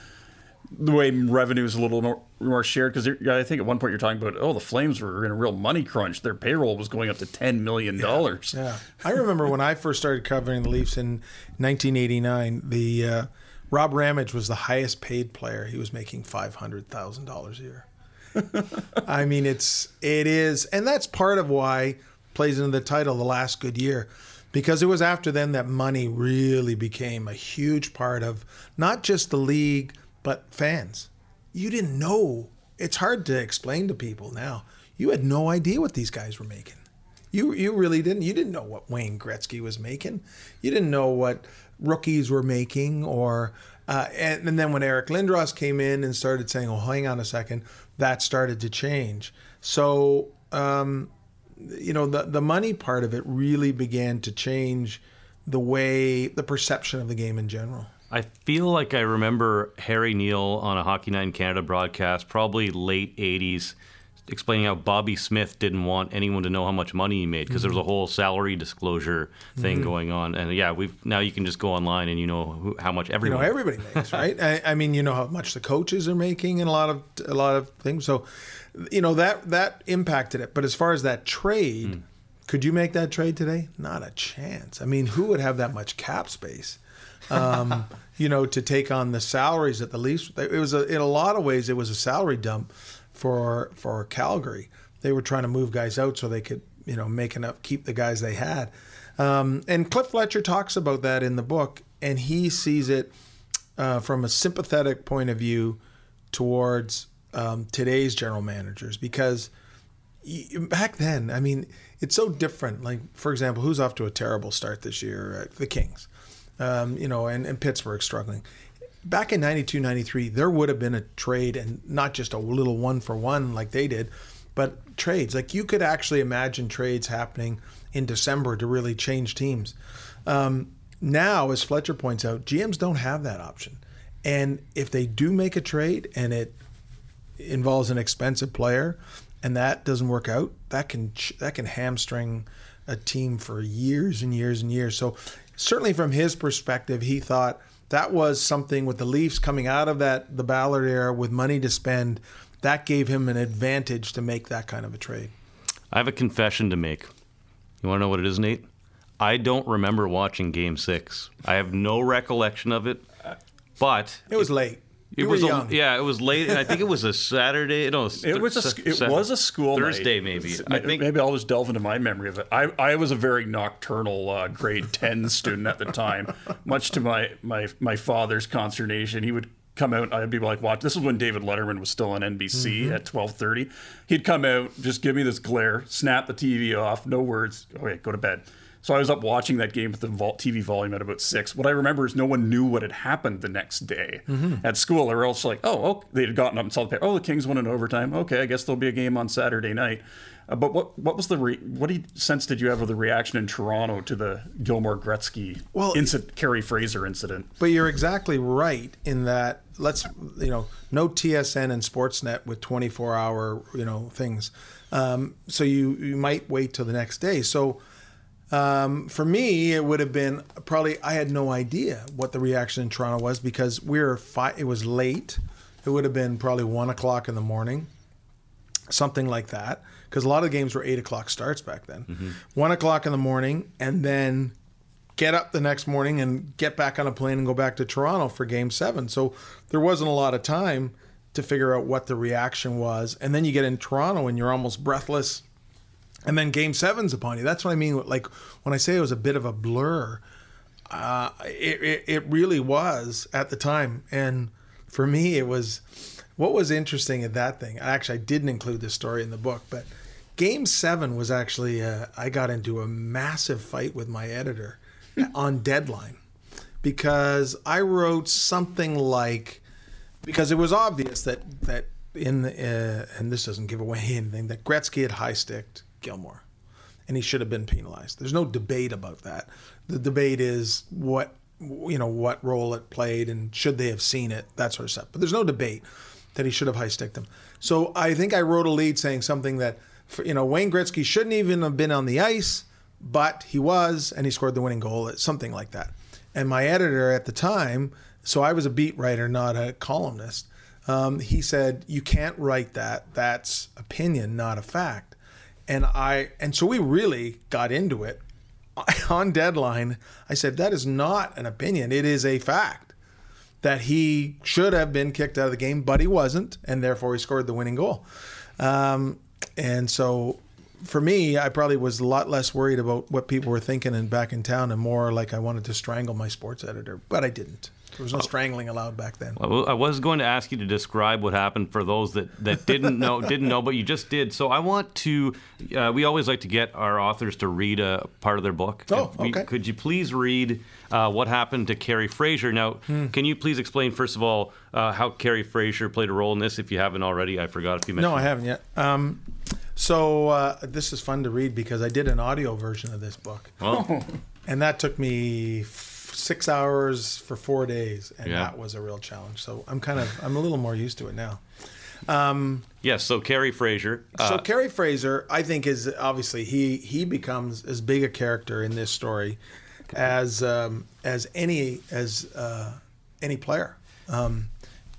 the way revenue is a little more, more shared because I think at one point you're talking about oh the Flames were in a real money crunch their payroll was going up to ten million dollars.
Yeah. yeah. I remember when I first started covering the Leafs in 1989. The uh, Rob Ramage was the highest paid player. He was making five hundred thousand dollars a year. I mean, it's it is, and that's part of why plays into the title the last good year because it was after then that money really became a huge part of not just the league but fans, you didn't know. It's hard to explain to people now. You had no idea what these guys were making. You you really didn't. You didn't know what Wayne Gretzky was making. You didn't know what rookies were making, or uh, and, and then when Eric Lindros came in and started saying, "Oh, hang on a second, that started to change. So um, you know the the money part of it really began to change the way the perception of the game in general.
I feel like I remember Harry Neal on a Hockey Night in Canada broadcast, probably late 80s, explaining how Bobby Smith didn't want anyone to know how much money he made because mm-hmm. there was a mm-hmm. whole salary disclosure thing mm-hmm. going on. And yeah, we've now you can just go online and you know who, how much everyone.
You know, everybody makes, right? I, I, mean, you know how much the coaches are making and a lot of a lot of things. So, you know that that impacted it. But as far as that trade. Mm Could you make that trade today? Not a chance. I mean, who would have that much cap space? Um, you know, to take on the salaries at the Leafs. It was a, in a lot of ways it was a salary dump for for Calgary. They were trying to move guys out so they could you know make enough keep the guys they had. Um, and Cliff Fletcher talks about that in the book, and he sees it uh, from a sympathetic point of view towards um, today's general managers because back then, I mean, it's so different. Like, for example, who's off to a terrible start this year? Uh, the Kings, um, you know, and, and Pittsburgh struggling. Back in 92, 93, there would have been a trade and not just a little one for one like they did, but trades. Like, you could actually imagine trades happening in December to really change teams. Um, now, as Fletcher points out, GMs don't have that option. And if they do make a trade and it involves an expensive player, and that doesn't work out, that can that can hamstring a team for years and years and years. So certainly from his perspective, he thought that was something with the Leafs coming out of that the Ballard era with money to spend, that gave him an advantage to make that kind of a trade.
I have a confession to make. You want to know what it is, Nate? I don't remember watching Game Six. I have no recollection of it, but
it was late.
It was a, yeah, it was late, and I think it was a Saturday. No,
it was a it was a school
Thursday,
night.
maybe.
I think maybe I'll just delve into my memory of it. I, I was a very nocturnal uh, grade ten student at the time, much to my my my father's consternation. He would come out. I'd be like, watch. This is when David Letterman was still on NBC mm-hmm. at twelve thirty. He'd come out, just give me this glare, snap the TV off, no words. Okay, go to bed. So I was up watching that game with the TV volume at about six. What I remember is no one knew what had happened the next day mm-hmm. at school. They were all like, oh, oh, they had gotten up and saw the paper. Oh, the Kings won in overtime. Okay, I guess there'll be a game on Saturday night. Uh, but what what was the re- what sense did you have of the reaction in Toronto to the Gilmour Gretzky well, incident, Kerry Fraser incident?
But you're exactly right in that. Let's you know no TSN and Sportsnet with 24 hour you know things. Um, so you you might wait till the next day. So um, for me, it would have been probably I had no idea what the reaction in Toronto was because we were it was late. It would have been probably one o'clock in the morning, something like that. Because a lot of the games were eight o'clock starts back then. Mm-hmm. One o'clock in the morning, and then get up the next morning and get back on a plane and go back to Toronto for Game Seven. So there wasn't a lot of time to figure out what the reaction was. And then you get in Toronto and you're almost breathless and then game seven's upon you. That's what I mean. Like when I say it was a bit of a blur, uh, it, it, it really was at the time. And for me, it was what was interesting at that thing. Actually, I didn't include this story in the book, but game seven was actually, uh, I got into a massive fight with my editor on deadline because I wrote something like, because it was obvious that, that in the, uh, and this doesn't give away anything, that Gretzky had high sticked Gilmour, and he should have been penalized. There's no debate about that. The debate is what you know what role it played and should they have seen it that sort of stuff. But there's no debate that he should have high sticked him. So I think I wrote a lead saying something that you know Wayne Gretzky shouldn't even have been on the ice, but he was, and he scored the winning goal. Something like that. And my editor at the time, so I was a beat writer, not a columnist. Um, he said, "You can't write that. That's opinion, not a fact." And I and so we really got into it on deadline. I said that is not an opinion; it is a fact that he should have been kicked out of the game, but he wasn't, and therefore he scored the winning goal. Um, and so, for me, I probably was a lot less worried about what people were thinking and back in town, and more like I wanted to strangle my sports editor, but I didn't. There was no strangling allowed back then.
Well, I was going to ask you to describe what happened for those that, that didn't know didn't know, but you just did. So I want to. Uh, we always like to get our authors to read a part of their book.
Oh, we, okay.
Could you please read uh, what happened to Kerry Fraser? Now, hmm. can you please explain first of all uh, how Kerry Fraser played a role in this? If you haven't already, I forgot if you mentioned.
No, I haven't yet. Um, so uh, this is fun to read because I did an audio version of this book.
Oh.
and that took me six hours for four days, and yeah. that was a real challenge. So I'm kind of I'm a little more used to it now.
Um, yes. So Kerry Fraser.
Uh, so Kerry Fraser, I think, is obviously he he becomes as big a character in this story as um, as any as uh, any player. Um,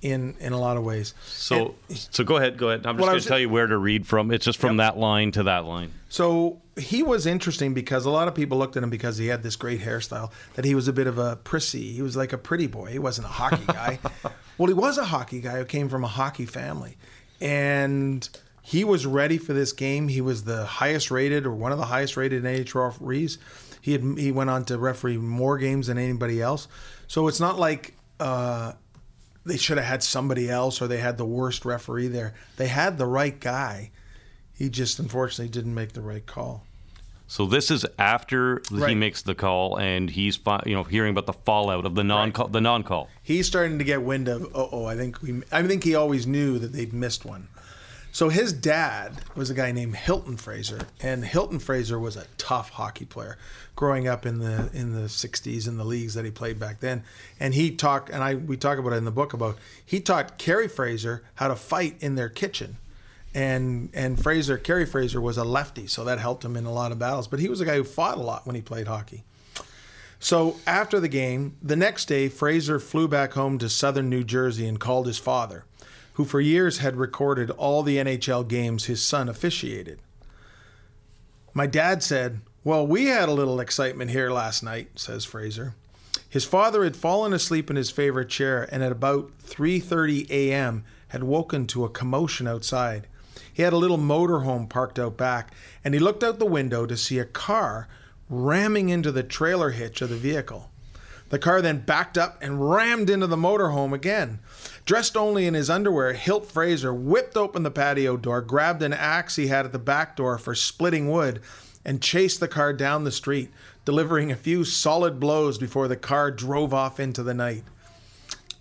in in a lot of ways.
So, so go ahead, go ahead. I'm just going to tell you where to read from. It's just from that line to that line.
So he was interesting because a lot of people looked at him because he had this great hairstyle that he was a bit of a prissy. He was like a pretty boy. He wasn't a hockey guy. well, he was a hockey guy who came from a hockey family. And he was ready for this game. He was the highest rated or one of the highest rated NHL referees. He had he went on to referee more games than anybody else. So it's not like uh, they should have had somebody else or they had the worst referee there. They had the right guy. He just unfortunately didn't make the right call.
So this is after he makes the call and he's you know hearing about the fallout of the non call the non call.
He's starting to get wind of. Oh, oh, I think we. I think he always knew that they'd missed one. So his dad was a guy named Hilton Fraser, and Hilton Fraser was a tough hockey player, growing up in the in the '60s in the leagues that he played back then. And he talked, and I we talk about it in the book about he taught Kerry Fraser how to fight in their kitchen. And and Fraser, Kerry Fraser was a lefty, so that helped him in a lot of battles. But he was a guy who fought a lot when he played hockey. So after the game, the next day, Fraser flew back home to southern New Jersey and called his father, who for years had recorded all the NHL games his son officiated. My dad said, Well, we had a little excitement here last night, says Fraser. His father had fallen asleep in his favorite chair and at about 3:30 a.m. had woken to a commotion outside. He had a little motorhome parked out back, and he looked out the window to see a car ramming into the trailer hitch of the vehicle. The car then backed up and rammed into the motorhome again. Dressed only in his underwear, Hilt Fraser whipped open the patio door, grabbed an axe he had at the back door for splitting wood, and chased the car down the street, delivering a few solid blows before the car drove off into the night.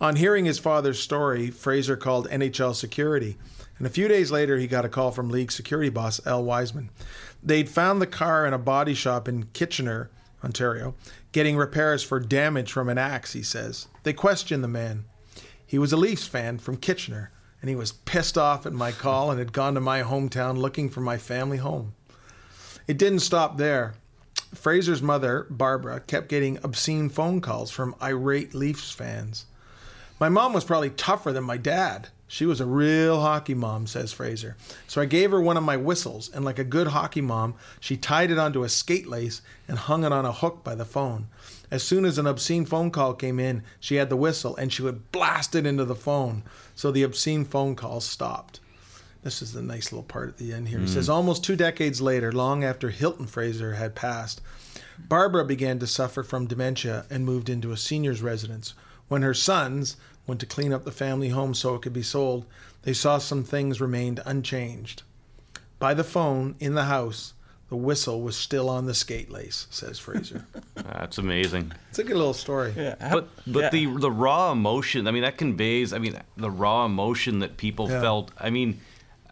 On hearing his father's story, Fraser called NHL security, and a few days later he got a call from league security boss Al Wiseman. They'd found the car in a body shop in Kitchener, Ontario, getting repairs for damage from an axe, he says. They questioned the man. He was a Leafs fan from Kitchener, and he was pissed off at my call and had gone to my hometown looking for my family home. It didn't stop there. Fraser's mother, Barbara, kept getting obscene phone calls from irate Leafs fans. My mom was probably tougher than my dad. She was a real hockey mom, says Fraser. So I gave her one of my whistles, and like a good hockey mom, she tied it onto a skate lace and hung it on a hook by the phone. As soon as an obscene phone call came in, she had the whistle and she would blast it into the phone. So the obscene phone calls stopped. This is the nice little part at the end here. He says, mm. almost two decades later, long after Hilton Fraser had passed, Barbara began to suffer from dementia and moved into a senior's residence. When her sons went to clean up the family home so it could be sold, they saw some things remained unchanged. By the phone in the house, the whistle was still on the skate lace, says Fraser.
That's amazing.
it's a good little story.
Yeah,
But but
yeah.
the the raw emotion. I mean, that conveys. I mean, the raw emotion that people
Yeah.
felt. I mean,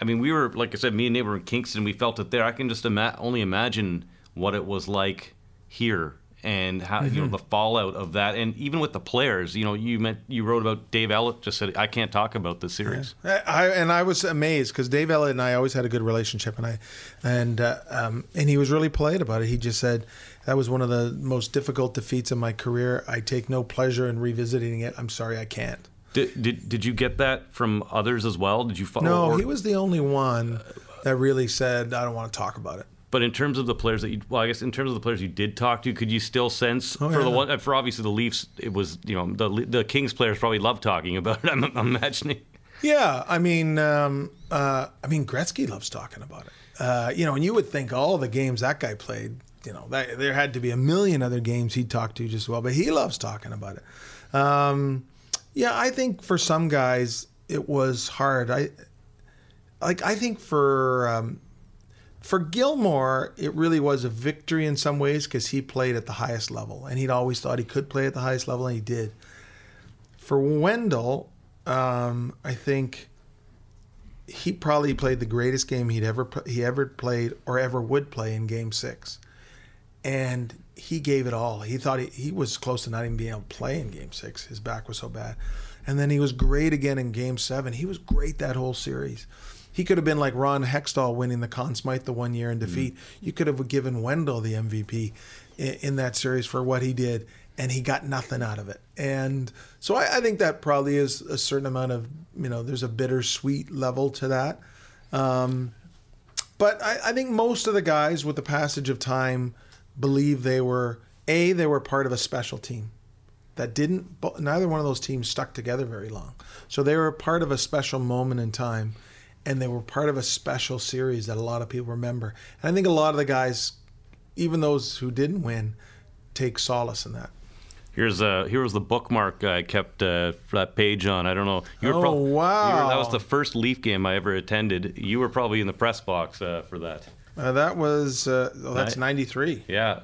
I mean, we were like I said, me and Nate were in Kingston. We felt it there. I can just ima- only imagine what it was like here and how you know
Mm-hmm.
the fallout of that. And even with the players, you know, you meant you wrote about Dave Ellett. Just said I can't talk about this series.
I, and I was amazed because Dave Ellett and I always had a good relationship, and I, and uh, um, and he was really polite about it. He just said that was one of the most difficult defeats of my career. I take no pleasure in revisiting it. I'm sorry, I can't.
Did, did did you get that from others as well? Did you follow?
No,
or-
he was the only one that really said I don't want to talk about it.
But in terms of the players that you, well, I guess in terms of the players you did talk to, could you still sense
Oh,
for the one for obviously the Leafs, it was you know the the Kings players probably love talking about it. I'm, I'm imagining.
Yeah, I mean, um, uh, I mean, Gretzky loves talking about it. Uh, you know, and you would think all the games that guy played, you know, that, there had to be a million other games he'd talk to just as well, but he loves talking about it. Um, yeah, I think for some guys it was hard. I like. I think for um, for Gilmour, it really was a victory in some ways because he played at the highest level, and he'd always thought he could play at the highest level, and he did. For Wendel, um, I think he probably played the greatest game he'd ever he ever played or ever would play in Game Six, and he gave it all. He thought he, he was close to not even being able to play in Game Six. His back was so bad, and then he was great again in Game Seven. He was great that whole series. He could have been like Ron Hextall winning the Conn Smythe the one year in defeat. You could have given Wendel the MVP in, in that series for what he did, and he got nothing out of it. And so I, I think that probably is a certain amount of you know there's a bittersweet level to that. Um, but I, I think most of the guys, with the passage of time, believe they were a they were part of a special team that didn't. Neither one of those teams stuck together very long, so they were part of a special moment in time, and they were part of a special series that a lot of people remember. And I think a lot of the guys, even those who didn't win, take solace in that.
Here's uh here was the bookmark I kept uh, that page on. I don't know. You
Oh,
prob- you were-
wow.
that was the first Leaf game I ever attended. You were probably in the press box uh, for that.
Uh, that was uh, oh, that's '93.
Yeah.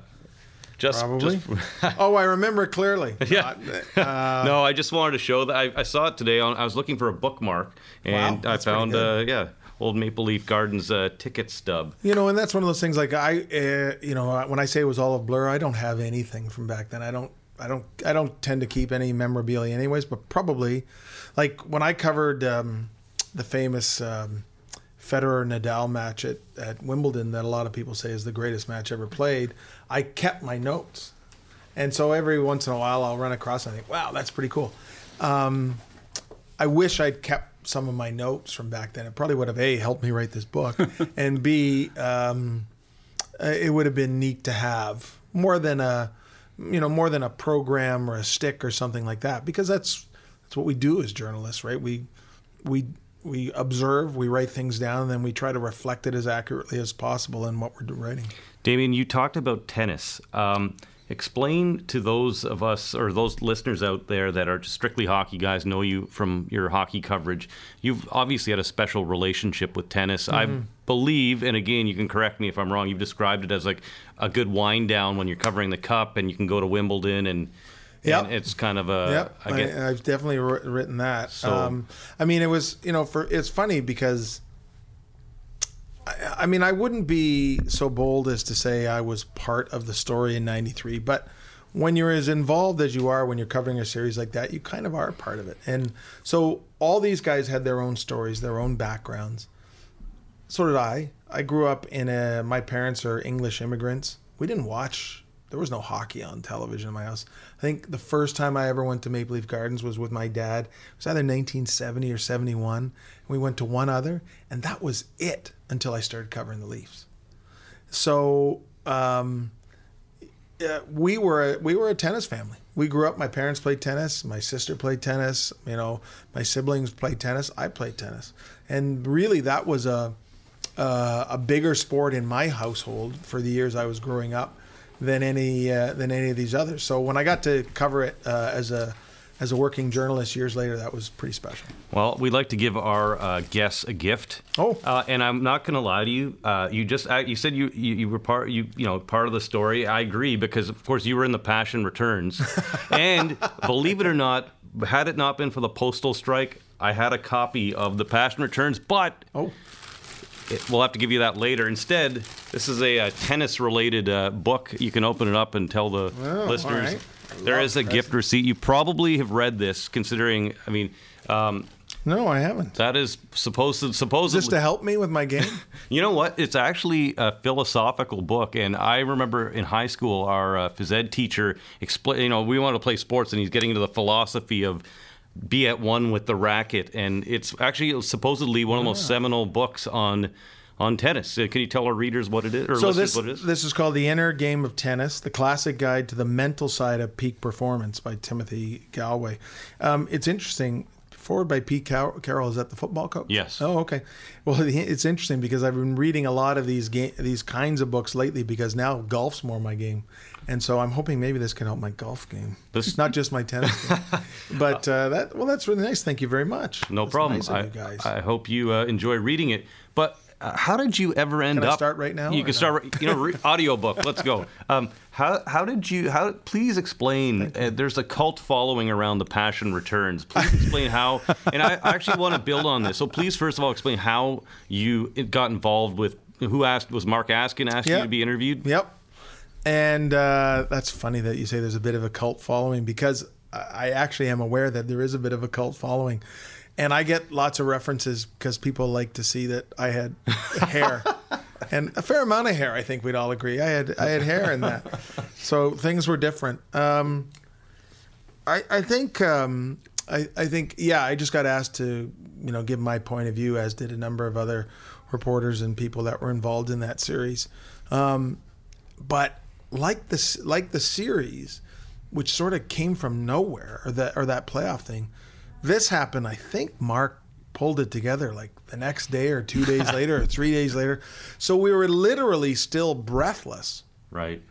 Just,
Probably.
just
oh, I remember it clearly.
Yeah.
Uh,
no, I just wanted to show that I, I saw it today. On I was looking for a bookmark, and
Wow,
I found uh, yeah, old Maple Leaf Gardens uh, ticket stub.
You know, and that's one of those things. Like I, uh, you know, when I say it was all a blur, I don't have anything from back then. I don't, I don't, I don't tend to keep any memorabilia, anyways. But probably, like when I covered um, the famous um, Federer Nadal match at, at Wimbledon, that a lot of people say is the greatest match ever played. I kept my notes, and so every once in a while I'll run across and I think, wow, that's pretty cool. Um, I wish I'd kept some of my notes from back then. It probably would have a helped me write this book, and b um, uh, it would have been neat to have more than a you know more than a program or a stick or something like that because that's that's what we do as journalists, right? We we we observe, we write things down, and then we try to reflect it as accurately as possible in what we're writing.
Damien, you talked about tennis. Um, explain to those of us or those listeners out there that are strictly hockey guys, know you from your hockey coverage. You've obviously had a special relationship with tennis. I believe, and again, you can correct me if I'm wrong. You've described it as like a good wind down when you're covering the cup, and you can go to Wimbledon, and,
Yep.
and it's kind of a.
Yep,
I get,
I, have definitely written that.
So-
um, I mean, it was you know for it's funny because. I, I mean, I wouldn't be so bold as to say I was part of the story in '93, but when you're as involved as you are when you're covering a series like that, you kind of are part of it. And so all these guys had their own stories, their own backgrounds. So did I. I grew up in a. My parents are English immigrants. We didn't watch. There was no hockey on television in my house. I think the first time I ever went to Maple Leaf Gardens was with my dad. It was either 1970 or 71. We went to one other, and that was it until I started covering the Leafs. So um, we were a, we were a tennis family. We grew up. My parents played tennis. My sister played tennis. You know, my siblings played tennis. I played tennis, and really that was a uh, a bigger sport in my household for the years I was growing up than any uh, than any of these others. So when I got to cover it uh, as a as a working journalist years later, that was pretty special.
Well, we'd like to give our uh, guests a gift.
Oh.
uh, and I'm not going to lie to you. Uh, you just uh, you said you, you you were part you you know part of the story. I agree because of course you were in the Passion Returns, and believe it or not, had it not been for the postal strike, I had a copy of the Passion Returns, but.
Oh,
It, we'll have to give you that later. Instead, this is a, uh tennis-related uh, book. You can open it up and tell the
Oh,
listeners
right.
There
love
a gift receipt. You probably have read this, considering. I mean, um,
no, I haven't.
that is supposed to supposedly.
Just to help me with my game.
you know what? It's actually a philosophical book, and I remember in high school our uh, phys ed teacher explain. You know, we wanted to play sports, and he's getting into the philosophy of be at one with the racket, and it's actually supposedly one of the most seminal books on on tennis. Uh, can you tell our readers what it is, or
so this
what it is?
this is called the Inner Game of Tennis: The Classic Guide to the Mental Side of Peak Performance by Timothy Gallwey. Um, it's interesting. Foreword by Pete Car- Carroll. Is that the football coach?
Yes.
Oh, okay. Well, it's interesting because I've been reading a lot of these ga- these kinds of books lately because now golf's more my game, and so I'm hoping maybe this can help my golf game.
This-
not just my tennis game. but uh, that well, that's really nice. Thank you very much.
No
That's
problem.
Nice
I,
guys.
I hope you uh, enjoy reading it. But uh, how did you ever end
Can
up?
start right now
You can
no?
start. You know, re- audiobook. Let's go. Um, how how did you? How please explain? Uh, there's a cult following around the Passion Returns. Please explain how. And I, I actually want to build on this. So please, first of all, explain how you got involved with. Who asked? Was Mark Askin asked you to be interviewed?
Yep. And uh, that's funny that you say there's a bit of a cult following because I actually am aware that there is a bit of a cult following. And I get lots of references because people like to see that I had hair. and a fair amount of hair. I think we'd all agree. I had I had hair in that, so things were different. Um, I I think um, I I think yeah. I just got asked to you know give my point of view, as did a number of other reporters and people that were involved in that series. Um, but like this like the series, which sort of came from nowhere, or that or that playoff thing. This happened. I think Mark pulled it together like the next day or two days later or three days later. So we were literally still breathless.
Right.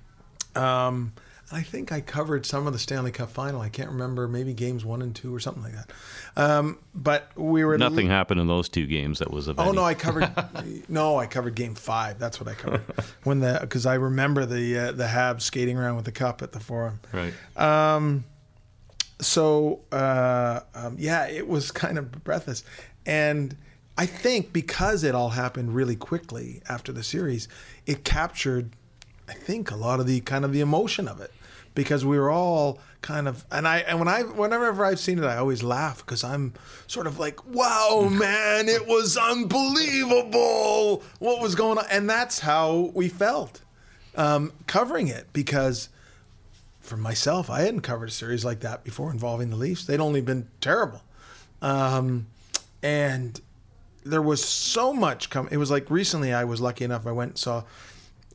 Um, I think I covered some of the Stanley Cup final. I can't remember, maybe games one and two or something like that. Um, but we were
Nothing happened in those two games that was of
Oh
any-
no, I covered. no, I covered game five. That's what I covered when the because I remember the uh, the Habs skating around with the cup at the Forum.
Right.
Um, so uh, um, yeah, it was kind of breathless, and I think because it all happened really quickly after the series, it captured, I think, a lot of the kind of the emotion of it, because we were all kind of, and I and when I whenever I've seen it, I always laugh because I'm sort of like, wow, man, it was unbelievable what was going on, and that's how we felt um, covering it because for myself, I hadn't covered a series like that before involving the Leafs. They'd only been terrible. Um, and there was so much come. It was like recently I was lucky enough, I went and saw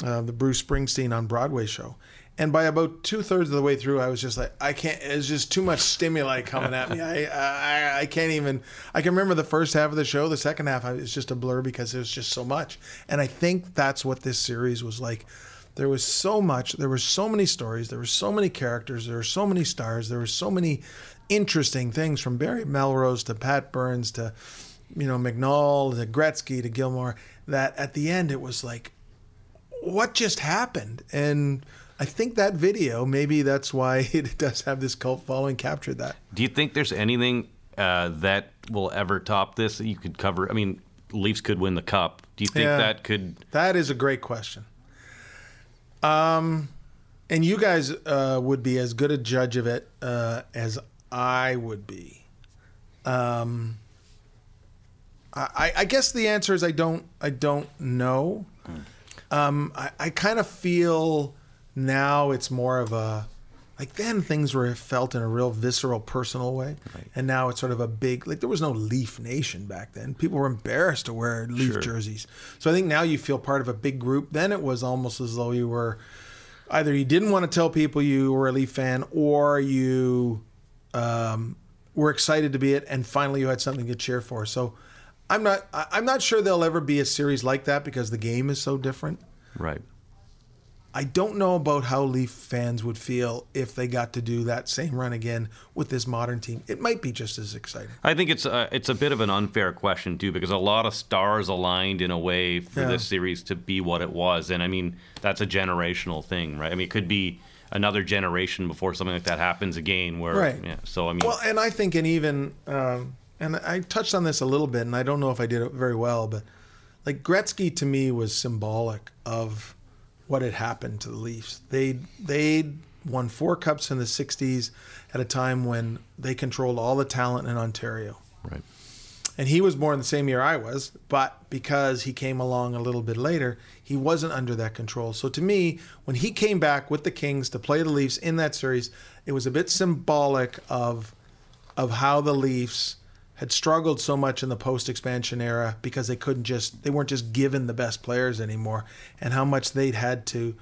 uh, the Bruce Springsteen on Broadway show. And by about two thirds of the way through, I was just like, I can't. It's just too much stimuli coming at me. I, I, I can't even. I can remember the first half of the show. The second half is just a blur because there's just so much. And I think that's what this series was like. There was so much. There were so many stories. There were so many characters. There were so many stars. There were so many interesting things from Barry Melrose to Pat Burns to, you know, McNall to Gretzky to Gilmour. That at the end it was like, what just happened? And I think that video, maybe that's why it does have this cult following, captured that.
Do you think there's anything uh, that will ever top this that you could cover? I mean, Leafs could win the cup. Do you think
Yeah.
that could?
That is a great question. Um, and you guys uh, would be as good a judge of it uh, as I would be. Um, I, I guess the answer is I don't. I don't know. Um, I, I kind of feel now it's more of a like then things were felt in a real visceral, personal way, and now it's sort of a big like there was no Leaf Nation back then. People were embarrassed to wear Leaf
Sure.
jerseys, so I think now you feel part of a big group. Then it was almost as though you were either you didn't want to tell people you were a Leaf fan, or you um, were excited to be it, and finally you had something to cheer for. So. I'm not. I'm not sure there'll ever be a series like that because the game is so different.
Right.
I don't know about how Leaf fans would feel if they got to do that same run again with this modern team. It might be just as exciting.
I think it's a, it's a bit of an unfair question too because a lot of stars aligned in a way for
Yeah.
this series to be what it was, and I mean that's a generational thing, right? I mean it could be another generation before something like that happens again. Where
Right.
yeah, so I mean
Well, and I think, and even, um, and I touched on this a little bit, and I don't know if I did it very well, but like Gretzky to me was symbolic of what had happened to the Leafs. They they won four cups in the '60s at a time when they controlled all the talent in Ontario.
right.
And he was born the same year I was, but because he came along a little bit later, he wasn't under that control. So to me, when he came back with the Kings to play the Leafs in that series, it was a bit symbolic of of how the Leafs had struggled so much in the post-expansion era because they couldn't just they weren't just given the best players anymore and how much they'd had to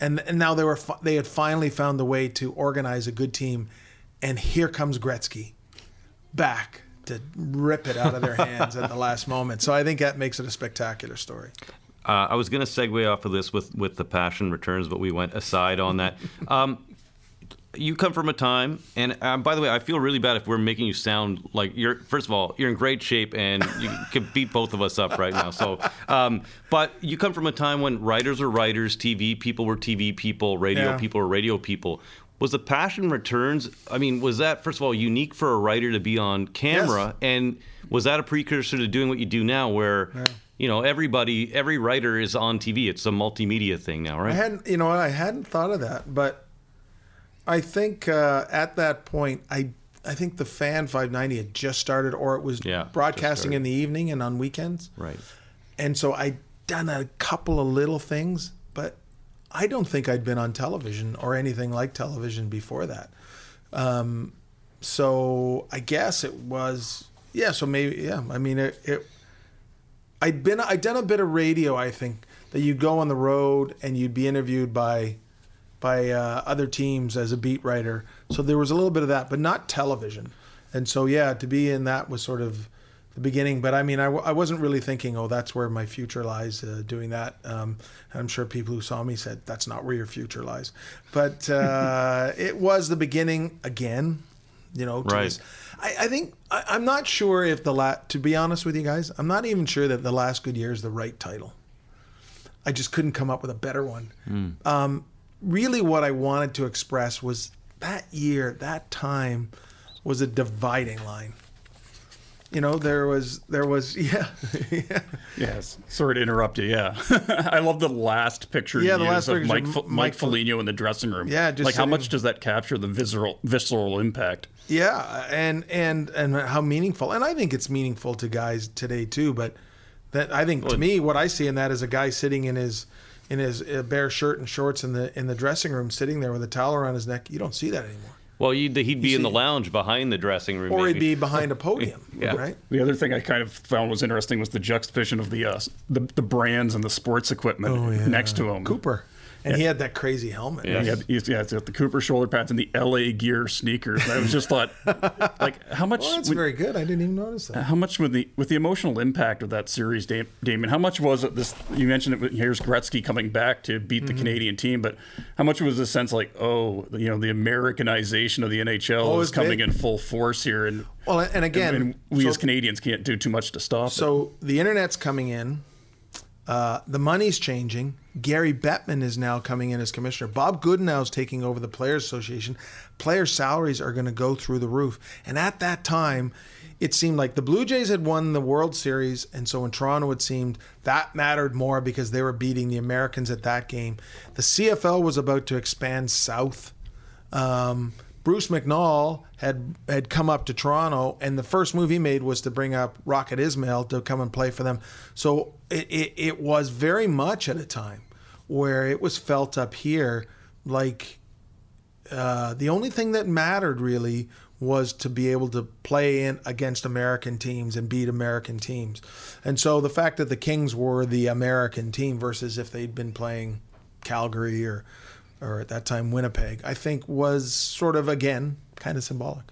and and now they were they had finally found the way to organize a good team and here comes Gretzky back to rip it out of their hands at the last moment. So I think that makes it a spectacular story.
Uh, I was going to segue off of this with, with the passion returns, but we went aside on that. Um, you come from a time, and um, by the way, I feel really bad if we're making you sound like you're. First of all, you're in great shape, and you could beat both of us up right now. So, um, but you come from a time when writers were writers, TV people were TV people, radio
Yeah.
people were radio people. Was the passion returns? I mean, was that first of all unique for a writer to be on camera, and was that a precursor to doing what you do now, where you know everybody, every writer is on TV? It's a multimedia thing now, right I
hadn't, you know, I hadn't thought of that, but I think uh, at that point, I I think the Fan 590 had just started, or it was
Yeah,
broadcasting in the evening and on weekends.
right.
and so I'd done a couple of little things, but I don't think I'd been on television or anything like television before that. Um, so I guess it was yeah. So maybe yeah. I mean it. it I'd been I'd done a bit of radio. I think that you'd go on the road and you'd be interviewed by by uh, other teams as a beat writer. So there was a little bit of that, but not television. And so yeah, to be in that was sort of the beginning. But I mean, I, w- I wasn't really thinking, oh, that's where my future lies uh, doing that. Um, I'm sure people who saw me said that's not where your future lies. But uh, it was the beginning again. You know,
Right.
I, I think I, I'm not sure if the la- to be honest with you guys, I'm not even sure that the last good year is the right title. I just couldn't come up with a better one. Um, really, what I wanted to express was that year, that time, was a dividing line. You know, there was, there was, yeah, yeah.
Yes. Sorry to interrupt you. Yeah, I love the last picture.
Yeah,
you
the last
of Mike, F-
Mike
Mike Foligno in the dressing room.
Yeah, just
like how much does that capture the visceral visceral impact?
Yeah, and and and how meaningful. And I think it's meaningful to guys today too. But that I think to me, what I see in that is a guy sitting in his in his uh, bare shirt and shorts in the in the dressing room, sitting there with a towel around his neck. You don't see that anymore.
Well, you'd, he'd be in the lounge behind the dressing room.
Or he'd be behind a podium,
Yeah.
right?
The other thing I kind of found was interesting was the juxtaposition of the uh, the, the brands and the sports equipment
Oh,
next to him.
Cooper, and he had that crazy helmet.
Yeah.
He had, he's, yeah, it's got the Cooper shoulder pads and the LA Gear sneakers. And I was just thought, like, how much?
Well, that's
would-
very good. I didn't even notice that.
How much with the with the emotional impact of that series, Dam- Damien? How much was it? This you mentioned it. Here's Gretzky coming back to beat
Mm-hmm.
the Canadian team, but how much was the sense like, oh, you know, the Americanization of the NHL
Oh,
is coming
big.
in full force here, and
Well, and again,
and we
so-
as Canadians can't do too much to stop it.
So the internet's coming in. Uh, the money's changing. Gary Bettman is now coming in as commissioner. Bob Goodenow is taking over the Players Association. Player salaries are going to go through the roof. And at that time, it seemed like the Blue Jays had won the World Series, and so in Toronto, it seemed that mattered more because they were beating the Americans at that game. The CFL was about to expand south. Um, Bruce McNall had had come up to Toronto, and the first move he made was to bring up Rocket Ismail to come and play for them. So it, it, it was very much at a time where it was felt up here like uh, the only thing that mattered really was to be able to play in against American teams and beat American teams. And so the fact that the Kings were the American team versus if they'd been playing Calgary or or at that time Winnipeg, I think was sort of again kind of symbolic.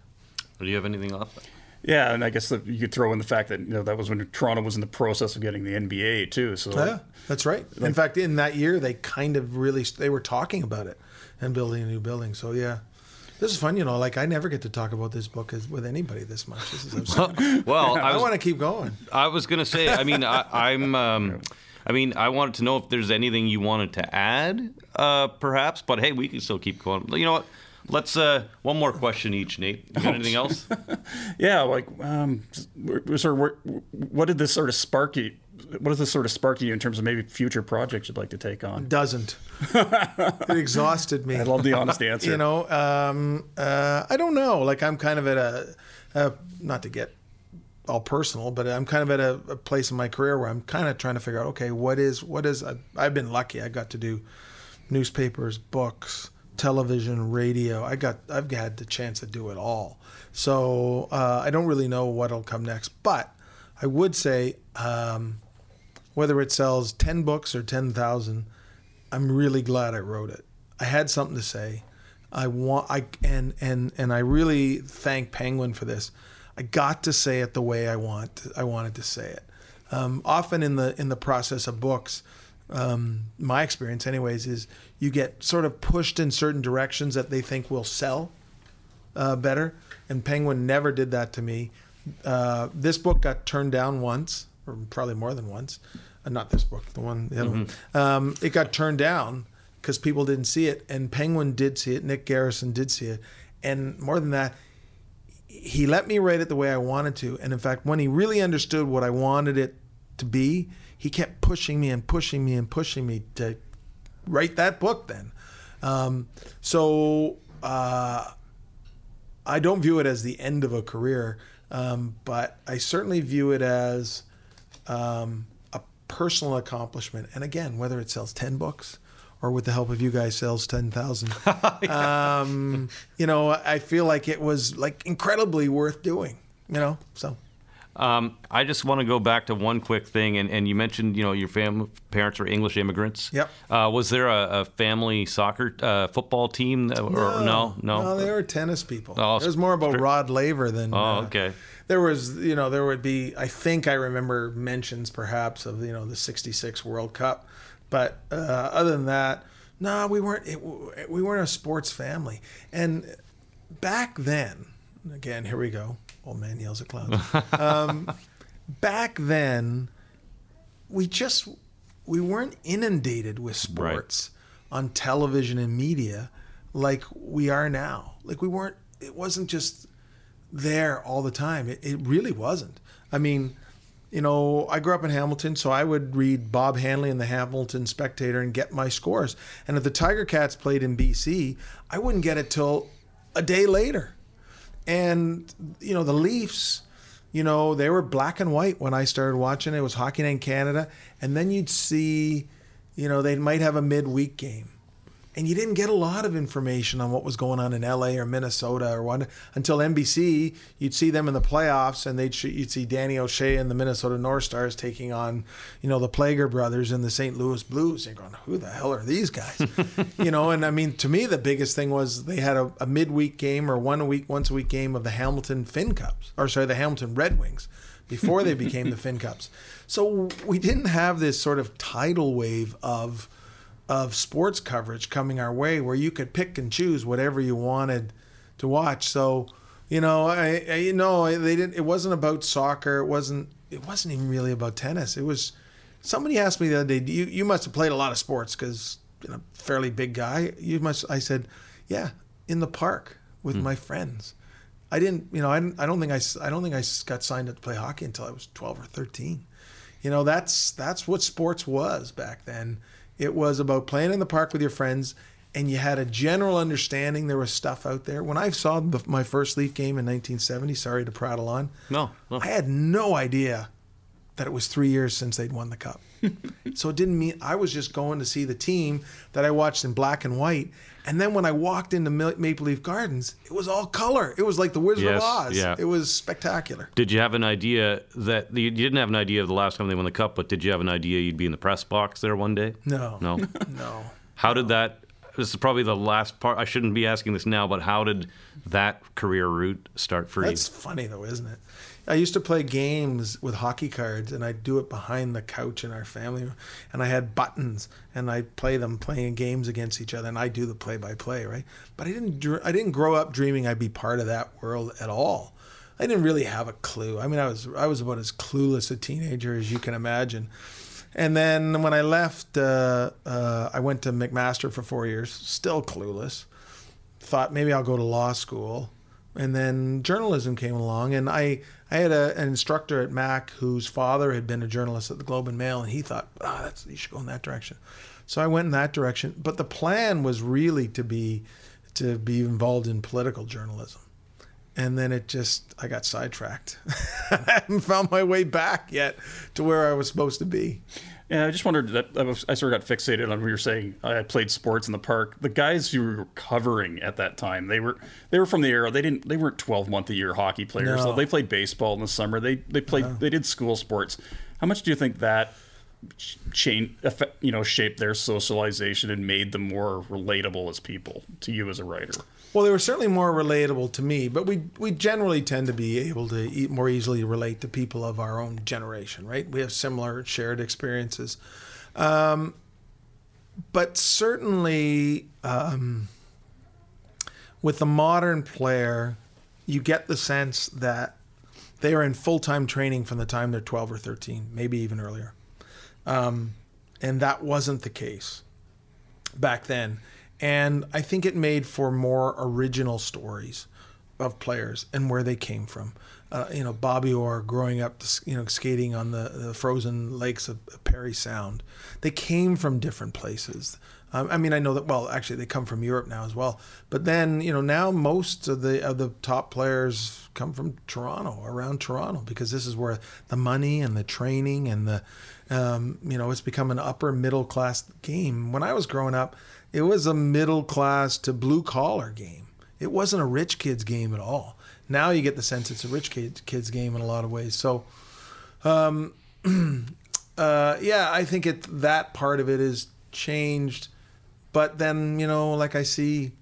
Do you have anything off?
yeah, and I guess that you could throw in the fact that you know that was when Toronto was in the process of getting the NBA too. So
Yeah, that's right. In fact, in that year, they kind of really they were talking about it and building a new building. So yeah, this is fun. You know, like I never get to talk about this book as, with anybody this much. This is absurd.
Well, I
I want to keep going.
I was gonna say. I mean, I, I'm. Um, I mean, I wanted to know if there's anything you wanted to add, uh, perhaps. But hey, we can still keep going. You know what? Let's uh, one more question each. Nate, you got anything else?
Yeah, like, um, was there, what did this sort of spark you? What does this sort of spark you in terms of maybe future projects you'd like to take on?
Doesn't. it exhausted me.
I love the honest answer.
you know, um, uh, I don't know. Like I'm kind of at a, a not to get all personal, but I'm kind of at a, a place in my career where I'm kind of trying to figure out, okay, what is what is? I, I've been lucky. I got to do newspapers, books, television, radio. I got I've had the chance to do it all. So uh, I don't really know what'll come next, but I would say um, whether it sells ten books or ten thousand, I'm really glad I wrote it. I had something to say. I want I and and and I really thank Penguin for this. I got to say it the way I want I wanted to say it. Um, often in the in the process of books, um, my experience, anyways, is you get sort of pushed in certain directions that they think will sell uh, better. And Penguin never did that to me. Uh, this book got turned down once, or probably more than once. Uh, not this book, the one, the other one. Um, it got turned down because people didn't see it, and Penguin did see it. Nick Garrison did see it, and more than that, he let me write it the way I wanted to. And in fact, when he really understood what I wanted it to be, he kept pushing me and pushing me and pushing me to write that book. Then, um, so. Uh, I don't view it as the end of a career, um, but I certainly view it as um, a personal accomplishment. And again, whether it sells 10 books or with the help of you guys sells 10,000, um, you know, I feel like it was like incredibly worth doing, you know, so.
Um, I just want to go back to one quick thing, and, and you mentioned you know your fam- parents were English immigrants.
Yep.
Uh, was there a, a family soccer uh, football team that, or no no
No, they were tennis people.
Oh,
it was more about
stri-
Rod Laver than.
Oh,
uh,
okay.
There was, you know, there would be. I think I remember mentions perhaps of you know the '66 World Cup, but uh, other than that, no, we weren't. It, we weren't a sports family. And back then, again, here we go. Old man yells at clouds. um, back then, we just we weren't inundated with sports on television and media like we are now. Like we weren't. It wasn't just there all the time. It, it really wasn't. I mean, you know, I grew up in Hamilton, so I would read Bob Hanley in the Hamilton Spectator and get my scores. And if the Tiger Cats played in BC, I wouldn't get it till a day later. And you know, the Leafs, you know, they were black and white when I started watching. It was Hockey Night in Canada, and then you'd see, you know, they might have a midweek game and you didn't get a lot of information on what was going on in LA or Minnesota or what until NBC. You'd see them in the playoffs, and they'd you'd see Danny O'Shea and the Minnesota North Stars taking on, you know, the Plager brothers and the St. Louis Blues. And you're going, who the hell are these guys? you know, and I mean, to me, the biggest thing was they had a, a midweek game or one week, once a week game of the Hamilton Fincups, or sorry, the Hamilton Red Wings. Before they became the Fincups, so we didn't have this sort of tidal wave of of sports coverage coming our way where you could pick and choose whatever you wanted to watch. So, you know, I, I you know they didn't. It wasn't about soccer. It wasn't. It wasn't even really about tennis. It was. Somebody asked me the other day, "You you must have played a lot of sports because you know, fairly big guy. You must." I said, "Yeah, in the park with hmm. my friends." I didn't. You know, I, I don't think I. I don't think I got signed up to play hockey until I was twelve or thirteen. You know, that's that's what sports was back then. It was about playing in the park with your friends, and you had a general understanding there was stuff out there. When I saw the, my first Leaf game in 1970, sorry to prattle on,
No, no.
I had no idea that it was three years since they'd won the cup. so it didn't mean I was just going to see the team that I watched in black and white. And then when I walked into Maple Leaf Gardens, it was all color. It was like the Wizard
Yes,
of Oz.
yeah.
It was spectacular.
Did you have an idea that you didn't have an idea of the last time they won the cup, but did you have an idea you'd be in the press box there one day?
No.
No.
No.
How did that? This is probably the last part. I shouldn't be asking this now, but how did that career route start for you?
That's funny though, isn't it? I used to play games with hockey cards, and I'd do it behind the couch in our family room. And I had buttons, and I'd play them playing games against each other, and I do the play-by-play, right? But I didn't. I didn't grow up dreaming I'd be part of that world at all. I didn't really have a clue. I mean, I was I was about as clueless a teenager as you can imagine. And then when I left, uh, uh, I went to McMaster for four years, still clueless thought maybe I'll go to law school. And then journalism came along, and I, I had a, an instructor at Mac whose father had been a journalist at the Globe and Mail, and he thought, oh, that's you should go in that direction. So I went in that direction. But the plan was really to be to be involved in political journalism. And then it just I got sidetracked. I haven't found my way back yet to where I was supposed to be.
Yeah, I just wondered that I, was, I sort of got fixated on what you were saying I played sports in the park. The guys you were covering at that time, they were they were from the era. They didn't they weren't twelve month a year hockey players.
No.
They played baseball in the summer. They they played uh-huh. they did school sports. How much do you think that change you know shaped their socialization and made them more relatable as people to you as a writer?
Well, they were certainly more relatable to me, but we we generally tend to be able to e more easily relate to people of our own generation, right? We have similar shared experiences, um, but certainly um, with the modern player, you get the sense that they are in full time training from the time they're twelve or thirteen, maybe even earlier, um, and that wasn't the case back then. And I think it made for more original stories of players and where they came from. Uh, you know, Bobby Orr growing up, you know, skating on the, the frozen lakes of Parry Sound. They came from different places. Um, I mean, I know that. Well, actually, they come from Europe now as well. But then, you know, now most of the of the top players come from Toronto, around Toronto, because this is where the money and the training and the, um, you know, it's become an upper middle class game. When I was growing up, it was a middle class to blue collar game. It wasn't a rich kids game at all. Now you get the sense it's a rich kids kids game in a lot of ways. So, um, uh, yeah, I think it that part of it is changed. But then you know, like I see,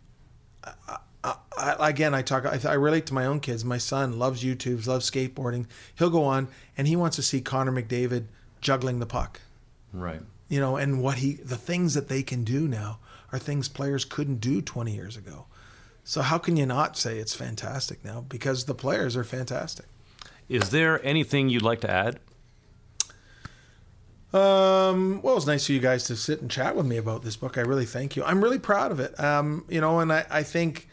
I, I, again, I talk. I, I, relate to my own kids. My son loves YouTube, loves skateboarding. He'll go on and he wants to see Connor McDavid juggling the puck.
Right.
You know, and what he the things that they can do now are things players couldn't do 20 years ago. So how can you not say it's fantastic now? Because the players are fantastic.
Is there anything you'd like to add?
Um, well, it's nice for you guys to sit and chat with me about this book. I really thank you. I'm really proud of it. Um, you know, and I, I think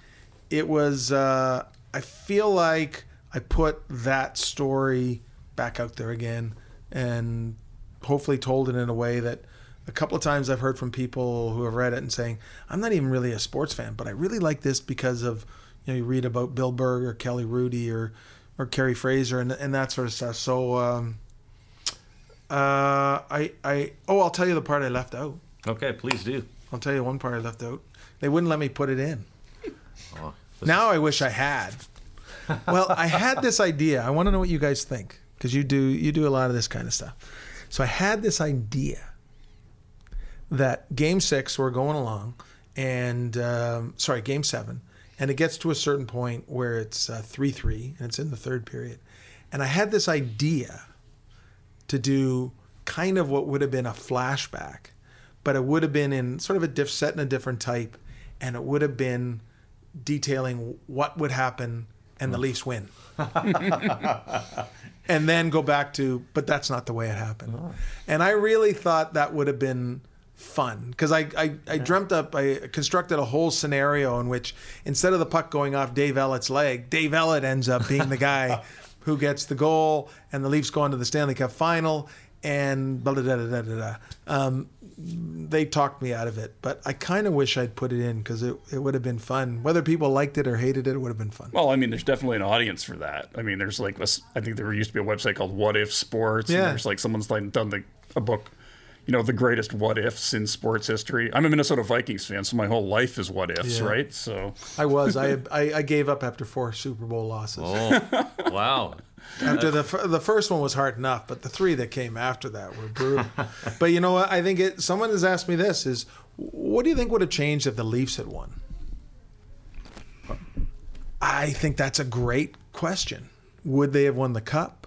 it was, uh, I feel like I put that story back out there again and hopefully told it in a way that a couple of times I've heard from people who have read it and saying, I'm not even really a sports fan, but I really like this because of, you know, you read about Bill Berg or Kelly Hrudey or, or Kerry Fraser and, and that sort of stuff. So, um, uh, I, I, oh, I'll tell you the part I left out.
Okay, please do.
I'll tell you one part I left out. They wouldn't let me put it in. Oh, now I wish I had. well, I had this idea. I want to know what you guys think because you do you do a lot of this kind of stuff. So I had this idea that Game Six we're going along, and um, sorry, Game Seven, and it gets to a certain point where it's uh, three three, and it's in the third period, and I had this idea to do kind of what would have been a flashback, but it would have been in sort of a diff set in a different type, and it would have been detailing what would happen and the Leafs win. and then go back to, but that's not the way it happened. Oh. And I really thought that would have been fun because I, I, I dreamt up, I constructed a whole scenario in which instead of the puck going off Dave Ellett's leg, Dave Ellett ends up being the guy who gets the goal, and the Leafs go on to the Stanley Cup final, and blah, blah, blah, blah, blah, blah. Um, they talked me out of it, but I kind of wish I'd put it in because it, it would have been fun. Whether people liked it or hated it, it would have been fun.
Well, I mean, there's definitely an audience for that. I mean, there's like this, I think there used to be a website called What If Sports. Yeah. And there's like someone's like done the, a book you know the greatest what ifs in sports history. I'm a Minnesota Vikings fan, so my whole life is what ifs, yeah. right? So
I was. I, I, I gave up after four Super Bowl losses.
Oh, wow!
After the the first one was hard enough, but the three that came after that were brutal. but you know what? I think it. Someone has asked me this: is what do you think would have changed if the Leafs had won? I think that's a great question. Would they have won the cup?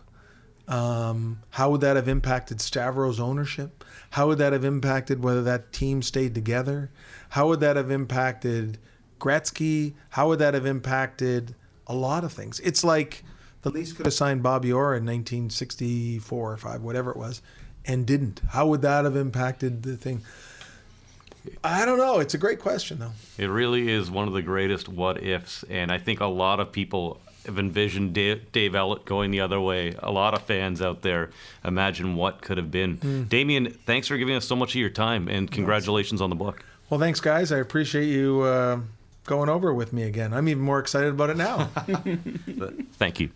Um, how would that have impacted Stavro's ownership? How would that have impacted whether that team stayed together? How would that have impacted Gretzky? How would that have impacted a lot of things? It's like the Leafs could have signed Bobby Orr in 1964 or five, whatever it was, and didn't. How would that have impacted the thing? I don't know. It's a great question, though.
It really is one of the greatest what ifs, and I think a lot of people have envisioned Dave, Dave Ellett going the other way. A lot of fans out there imagine what could have been. Mm. Damien, thanks for giving us so much of your time, and congratulations on the book.
Well, thanks, guys. I appreciate you uh, going over with me again. I'm even more excited about it now.
Thank you.